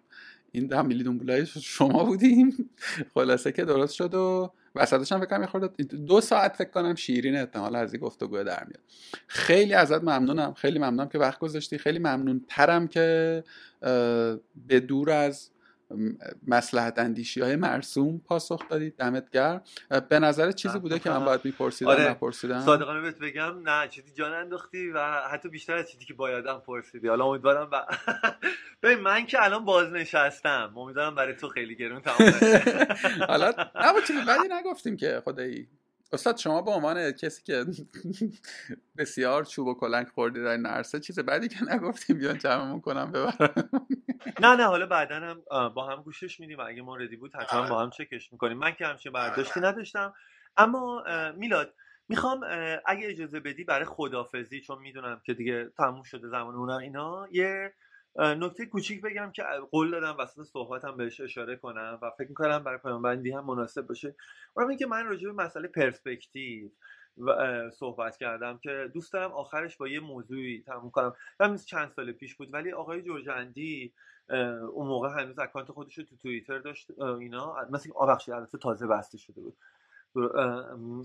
این هم میلی دنبولای شما بودیم. خلاصه که درست شد و وسطش هم فکر خورد دو ساعت فکر کنم شیرین احتمال از این گفتگو در میاد. خیلی ازت ممنونم. خیلی ممنونم که وقت گذاشتی. خیلی ممنون ترم که به دور از مسلحت اندیشی های مرسوم پاسخ دادید دمت گرم. به نظر چیزی بوده که من باید میپرسیدم آره. نپرسیدم؟ صادقانه بهت بگم نه چیزی جان انداختی و حتی بیشتر از چیزی که بایدم پرسیدی. حالا امیدوارم ب... <laughs> ببین من که الان بازنشستم. امیدوارم برای تو خیلی گرون تمام <laughs> حالا <laughs> نه چیزی بدی نگفتیم که خدایی. استاد شما به عنوان کسی که بسیار چوب و کلنگ خوردی در نرسه چیز بعدی که نگفتیم بیان جمعمون کنم ببرم. <laughs> نه نه حالا بعدا هم با هم گوشش میدیم. اگه ردی بود حتما با هم چکش می‌کنیم. من که همچین برداشتی نداشتم. اما میلاد می‌خوام اگه اجازه بدی برای خدافزی چون می‌دونم که دیگه تموم شده زمان اونم اینا یه نکته کوچیک بگم که قول دادم وسط صحبتم بهش اشاره کنم و فکر می‌کنم برای پایان هم مناسب باشه. اونم که من راجع به مسئله پرسپکتیو صحبت کردم که دوست دارم آخرش با یه موضوعی تموم کنم. همین چند سال پیش بود ولی آقای جورجندی اون موقع هنوز اکانت خودش رو تو توییتر داشت اینا مثل آبخشی البته تازه بسته شده بود.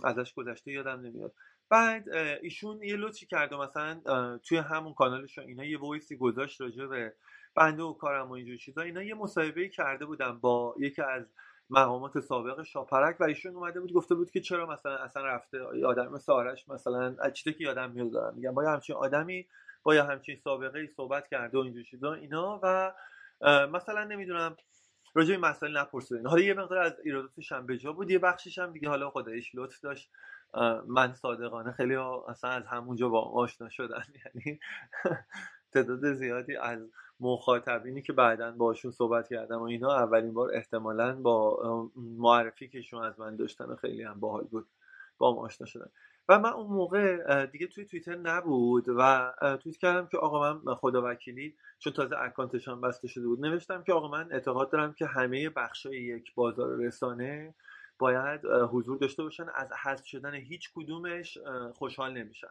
ازش گذشته یادم نمیاد. بعد ایشون یه لطفی کرده مثلا توی همون کانالش اینا یه وایسی گذاشت راجع به بنده و کارم و اینجور چیزا. اینا یه مصاحبه کرده بودن با یکی از مقامات سابق شاپرک و ایشون اومده بود گفته بود که چرا مثلا اصلا رفته آدم آرش مثلا چیزی که یادم میاد دارم میگم. با همچین آدمی با همچین سابقه ای صحبت کرده و اینجور چیزا. اینا و مثلا نمی‌دونم راجع به مسائل نپرسیدین. حالا یه مقدار از ایراداتش هم به جا بود. یه بخشش هم دیگه حالا خدایش لطف داشت. من صادقانه خیلی اصلا از همونجا با آشنا شدن. <laughs> یعنی تعداد زیادی از مخاطبینی که بعدا باشون صحبت کردم و اینا اولین بار احتمالا با معرفی که شما از من داشتن و خیلی هم باحال بود با هم آشنا شدن. و من اون موقع دیگه توی توییتر نبود و توییت کردم که آقا من خدا وکیلی چون تازه اکانتش هم بسته شده بود نوشتم که آقا من اعتقاد دارم که همه بخشای یک بازار رسانه باید حضور داشته باشن. از حذف شدن هیچ کدومش خوشحال نمیشن.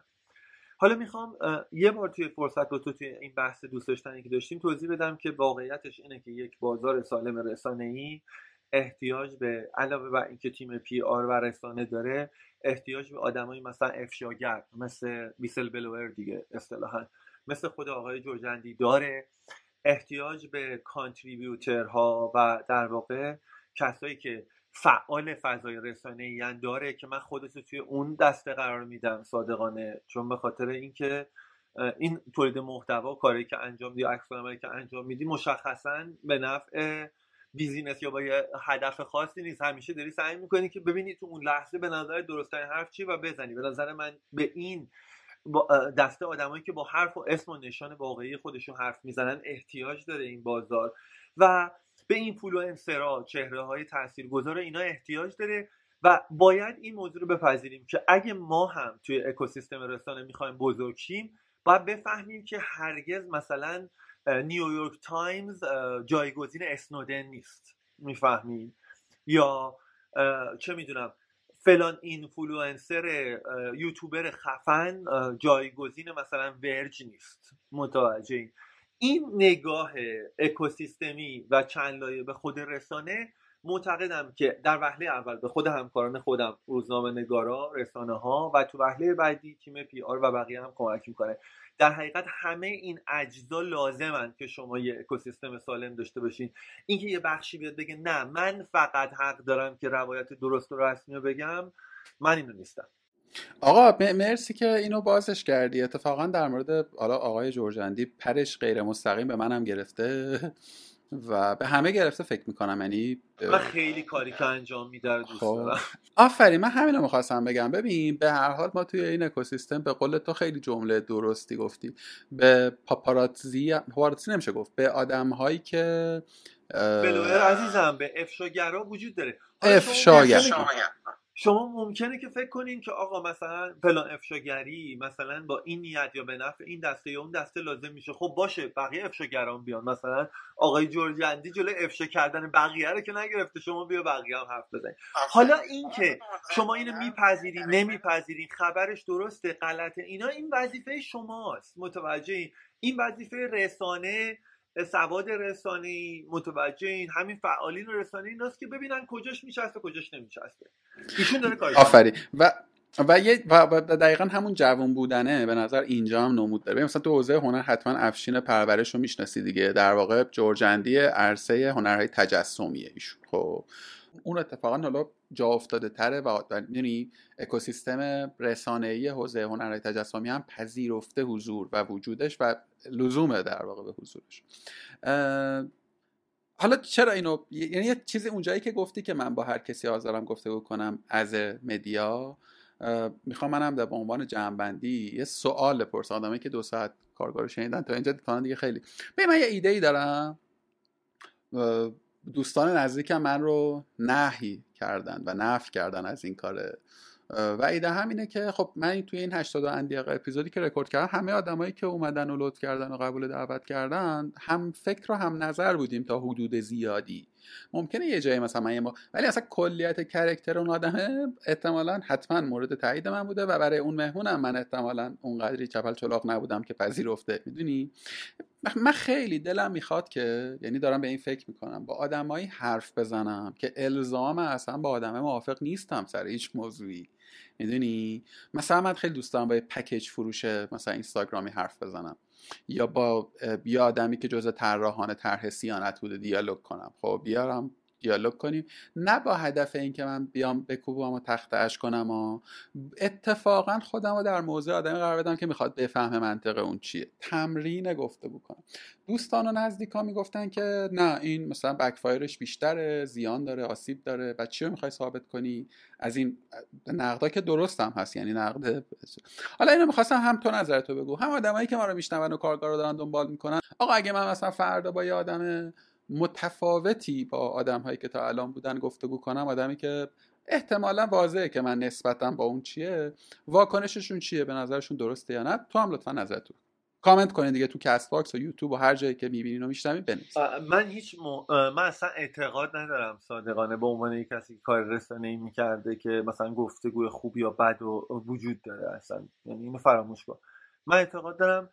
حالا می‌خوام یه بار توی فرصت رو تو توی این بحث دوست داشتنی که داشتیم توضیح بدم که واقعیتش اینه که یک بازار سالم رسانه ای احتیاج به علاوه بر اینکه تیم پی آر و رسانه داره احتیاج به آدمایی مثلا افشاگر مثل بیسل بلوور دیگه اصطلاحا مثل خود آقای جورجندی داره. احتیاج به کانتریبیوترها و در واقع کسایی که فعال فضای رسانه ای داره که من خودش توی اون دسته قرار میدم صادقانه. چون به خاطر اینکه این تولید محتوا کاری که انجام میدی عکس که انجام میدی مشخصا به نفع بیزینس یا با یه هدف خاصی نیست. همیشه داری سعی می‌کنی که ببینی تو اون لحظه به نظر درست حرف چی و بزنی. به نظر من به این دسته آدمایی که با حرف و اسم و نشان واقعی خودشون حرف می‌زنن احتیاج داره این بازار. و به این فلوئنسرها چهره های تاثیرگذار اینا احتیاج داره و باید این موضوع رو بپذیریم که اگه ما هم توی اکوسیستم رسانه می‌خوایم بزرگ شیم باید بفهمیم که هرگز مثلا نیویورک تایمز جایگزین اسنودن نیست. می‌فهمیم یا چه می‌دونم فلان اینفلوئنسر یوتیوبر خفن جایگزین مثلا ورج نیست. متوجه این؟ نگاه اکوسیستمی و چند لایه به خود رسانه معتقدم که در وهله اول به خود همکاران خودم روزنامه نگارا رسانه ها و تو وهله بعدی تیم پی آر و بقیه هم کمک می‌کنه. در حقیقت همه این اجزا لازمن که شما یه اکوسیستم سالم داشته باشین. اینکه یه بخشی بیاد بگه نه من فقط حق دارم که روایت درست و رسمی رو بگم من اینو نیستم. آقا مرسی که اینو بازش کردی. اتفاقا در مورد حالا آقای جورجندی پرش غیر مستقیم به منم گرفته <laughs> و به همه گرفته فکر می‌کنم. یعنی من خیلی کاری که انجام میده دوست خب. آفرین من همینو می‌خواستم بگم. ببین به هر حال ما توی این اکوسیستم به قول تو خیلی جمله درستی گفتی. به پاپاراتزی پاپاراتزی نمیشه گفت. به آدم هایی که بلوئر عزیزم به افشاگرا وجود داره. افشاگر. شما ممکنه که فکر کنین که آقا مثلا فلان افشاگری مثلا با این نیت یا به نفع این دسته یا اون دسته لازم میشه خب باشه بقیه افشاگران بیان. مثلا آقای جورجندی جلو افشا کردن بقیه رو که نگرفته شما بیا بقیه هم حرف بزنید حالا این که شما اینو میپذیرین نمیپذیرین خبرش درسته غلطه اینا این وظیفه شماست. متوجه این وظیفه رسانه سواد رسانه‌ای متوجه این همین فعالین رسانه ایناست که ببینن کجاش میچسبه کجاش نمیچسبه. ایشون داره کارش آفرین. و و, یه و دقیقا همون جوان بودنه. به نظر اینجا هم نمود داره. مثلا تو حوزه هنر حتما افشین پرورش رو می‌شناسی دیگه. در واقع جورجندی عرصه هنرهای تجسمیه ایشون. خب. اون اتفاقا حالا جا افتاده تره و یعنی اکوسیستم رسانه‌ای حوزه هنرهای تجسمی هم پذیرفته حضور و وجودش و لزومه در واقع به حضورش. حالا چرا اینو؟ یعنی یه چیزی اونجایی که گفتی که من با هر کسی حاضرم گفته کنم از مدیا می‌خوام منم در به عنوان جمعبندی یه سوال بپرس آدمایی که دو ساعت کارگاه شنیدن تا اینجا دیگه خیلی. به من یه ایده ای دارم دوستان نزدیکم من رو نهی کردن و نف کردن از این کار و ایده همینه که خب من توی این 80 اندیق اپیزودی که رکورد کردم همه آدمایی که اومدن و لطف کردن و قبول دعوت کردن هم فکر و هم نظر بودیم تا حدود زیادی. ممکنه یه جایی مثلا من ما ولی اصلا کلیت کرکتر اون آدمه احتمالا حتما مورد تایید من بوده و برای اون مهمونم من احتمالا اونقدری چپل چلاق نبودم که پذیرفته می‌دونی؟ من خیلی دلم می‌خواد که یعنی دارم به این فکر می‌کنم با آدمایی حرف بزنم که الزام اصلا با آدمه موافق نیستم سر هیچ موضوعی می‌دونی؟ مثلا من خیلی دوست دارم با پکیج فروش مثلا اینستاگرامی حرف بزنم. یا با یه آدمی که جزء طراحان طرح سیانت بوده دیالوگ کنم. خب بیارم دیالوگ کنیم. نه با هدف اینکه من بیام بکوبم و تختش کنم و اتفاقا خودم رو در موضع آدمی قرار بدم که می‌خواد بفهمه منطقه اون چیه. تمرین گفته بکنم. دوستان و نزدیکا می‌گفتن که نه این مثلا بکفایرش بیشتره زیان داره آسیب داره. و چی رو می‌خوای ثابت کنی؟ از این نقدا که درست هم هست یعنی نقد حالا اینو می‌خواستم هم تو نظرتو بگو. هم آدمایی که ما رو میشنون و کارگار رو دارن دنبال می‌کنن. آقا اگه من مثلا فردا با یه آدم متفاوتی با آدم هایی که تا الان بودن گفتگو کنم آدمی که احتمالا واضحه که من نسبتم با اون چیه. واکنششون چیه؟ به نظرشون درسته یا نه؟ تو هم لطفا نظرتو کامنت کنید دیگه تو کست باکس و یوتیوب و هر جایی که می‌بینین و میشنوین بنویسید من هیچ م... من اصلا اعتقاد ندارم صادقانه به عنوان یک کسی که کار رسانه ای می‌کرده که مثلا گفتگوی خوب یا بد و وجود داره اصلا. یعنی اینو فراموش کن. من اعتقاد دارم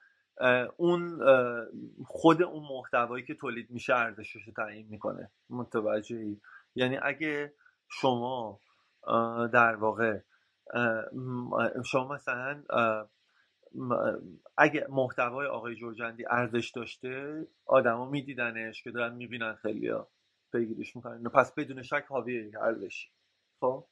اون خود اون محتوایی که تولید میشه ارزشش رو تعیین می‌کنه. متوجهی یعنی اگه شما در واقع شما مثلا اگه محتوای آقای جورجندی ارزش داشته آدما میدیدنش که دارن می‌بینن خیلیا پیگیریش می‌کنن. پس بدون شک حاوی ارزشی. خب؟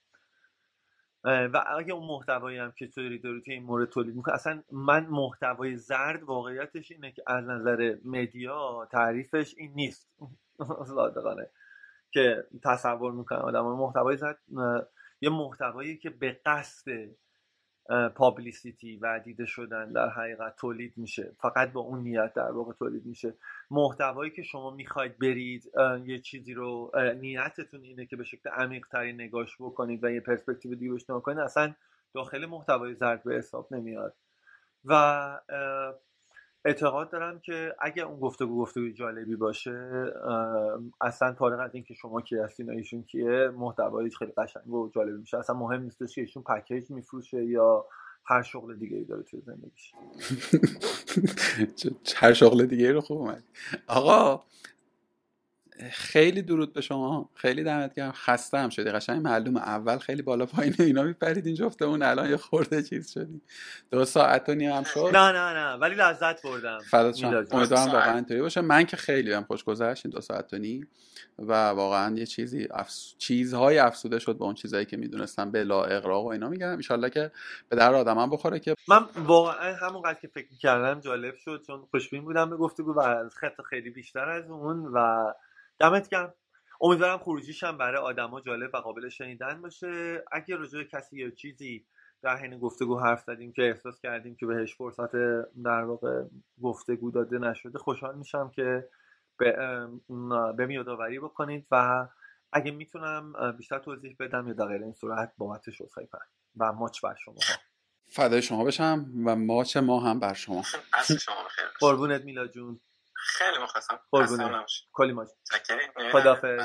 و اگه اون محتوایی هم که توی داری توی این مورد تولید می‌کنه اصلا من محتوای زرد واقعیتش اینه که از نظر مدیا تعریفش این نیست. <laughs> صادقانه. که تصور می‌کنن آدم محتوای زرد یه محتوایی که به قصد پابلیسیتی و دیده شدن در حقیقت تولید میشه. فقط با اون نیت در واقع تولید میشه. محتوایی که شما می‌خواید برید یه چیزی رو نیتتون اینه که به شکل عمیق تری نگاش بکنید و یه پرسپکتیو دیگه بشنو کنید. اصلا داخل محتوای زرد به حساب نمیاد. و اعتقاد دارم که اگر اون گفتگو گفتگو جالبی باشه اصلا فارغ از اینکه شما کی هستین ایشون کیه محتوایی خیلی قشنگ و جالبی میشه. اصلا مهم نیستش که ایشون پکیج میفروشه یا هر شغل دیگه ای داره توی زندگیش. <laughs> هر شغل دیگه رو خوب اومد. آقا خیلی درود به شما. خیلی دمت گرم. خسته هم شدی. قشنگ معلوم اول خیلی بالا پایین اینا میپریدین جفتمون. الان یه خورده چیز شدی. دو ساعت و نیم هم شد. نه نه نه. ولی لذت بردم. فدات شم امیدوارم واقعا اینطوری باشه. من که خیلی هم خوش گذشت. این دو ساعت و نیم. و واقعا یه چیزی افس... چیزهای افسوده شد با اون چیزهایی که می‌دونستم. بلا اقراق و اینا میگم. ان که به در آدمم بخوره که من واقعا همونقدر که فکر کردم جالب شد. چون خوشبین بودم به گفتگو و خط خیلی بیشتر از اون و دمت گرم. امیدوارم خروجیش هم برای آدما جالب و قابل شنیدن باشه. اگه رجوع کسی یا چیزی در حین گفتگو حرف زدیم که احساس کردیم که بهش فرصت در واقع گفتگو داده نشده خوشحال میشم که به, به میادآوری بکنید و اگه می‌تونم بیشتر توضیح بدم یا در غیر این صورت بابتش عذرخواهی کنم و ماچ بر شما ها. فدای شما بشم و ماچ ما هم بر شما. قربونت میلا جون. خیلی مخواستم. قربونه کلی ماج خدافز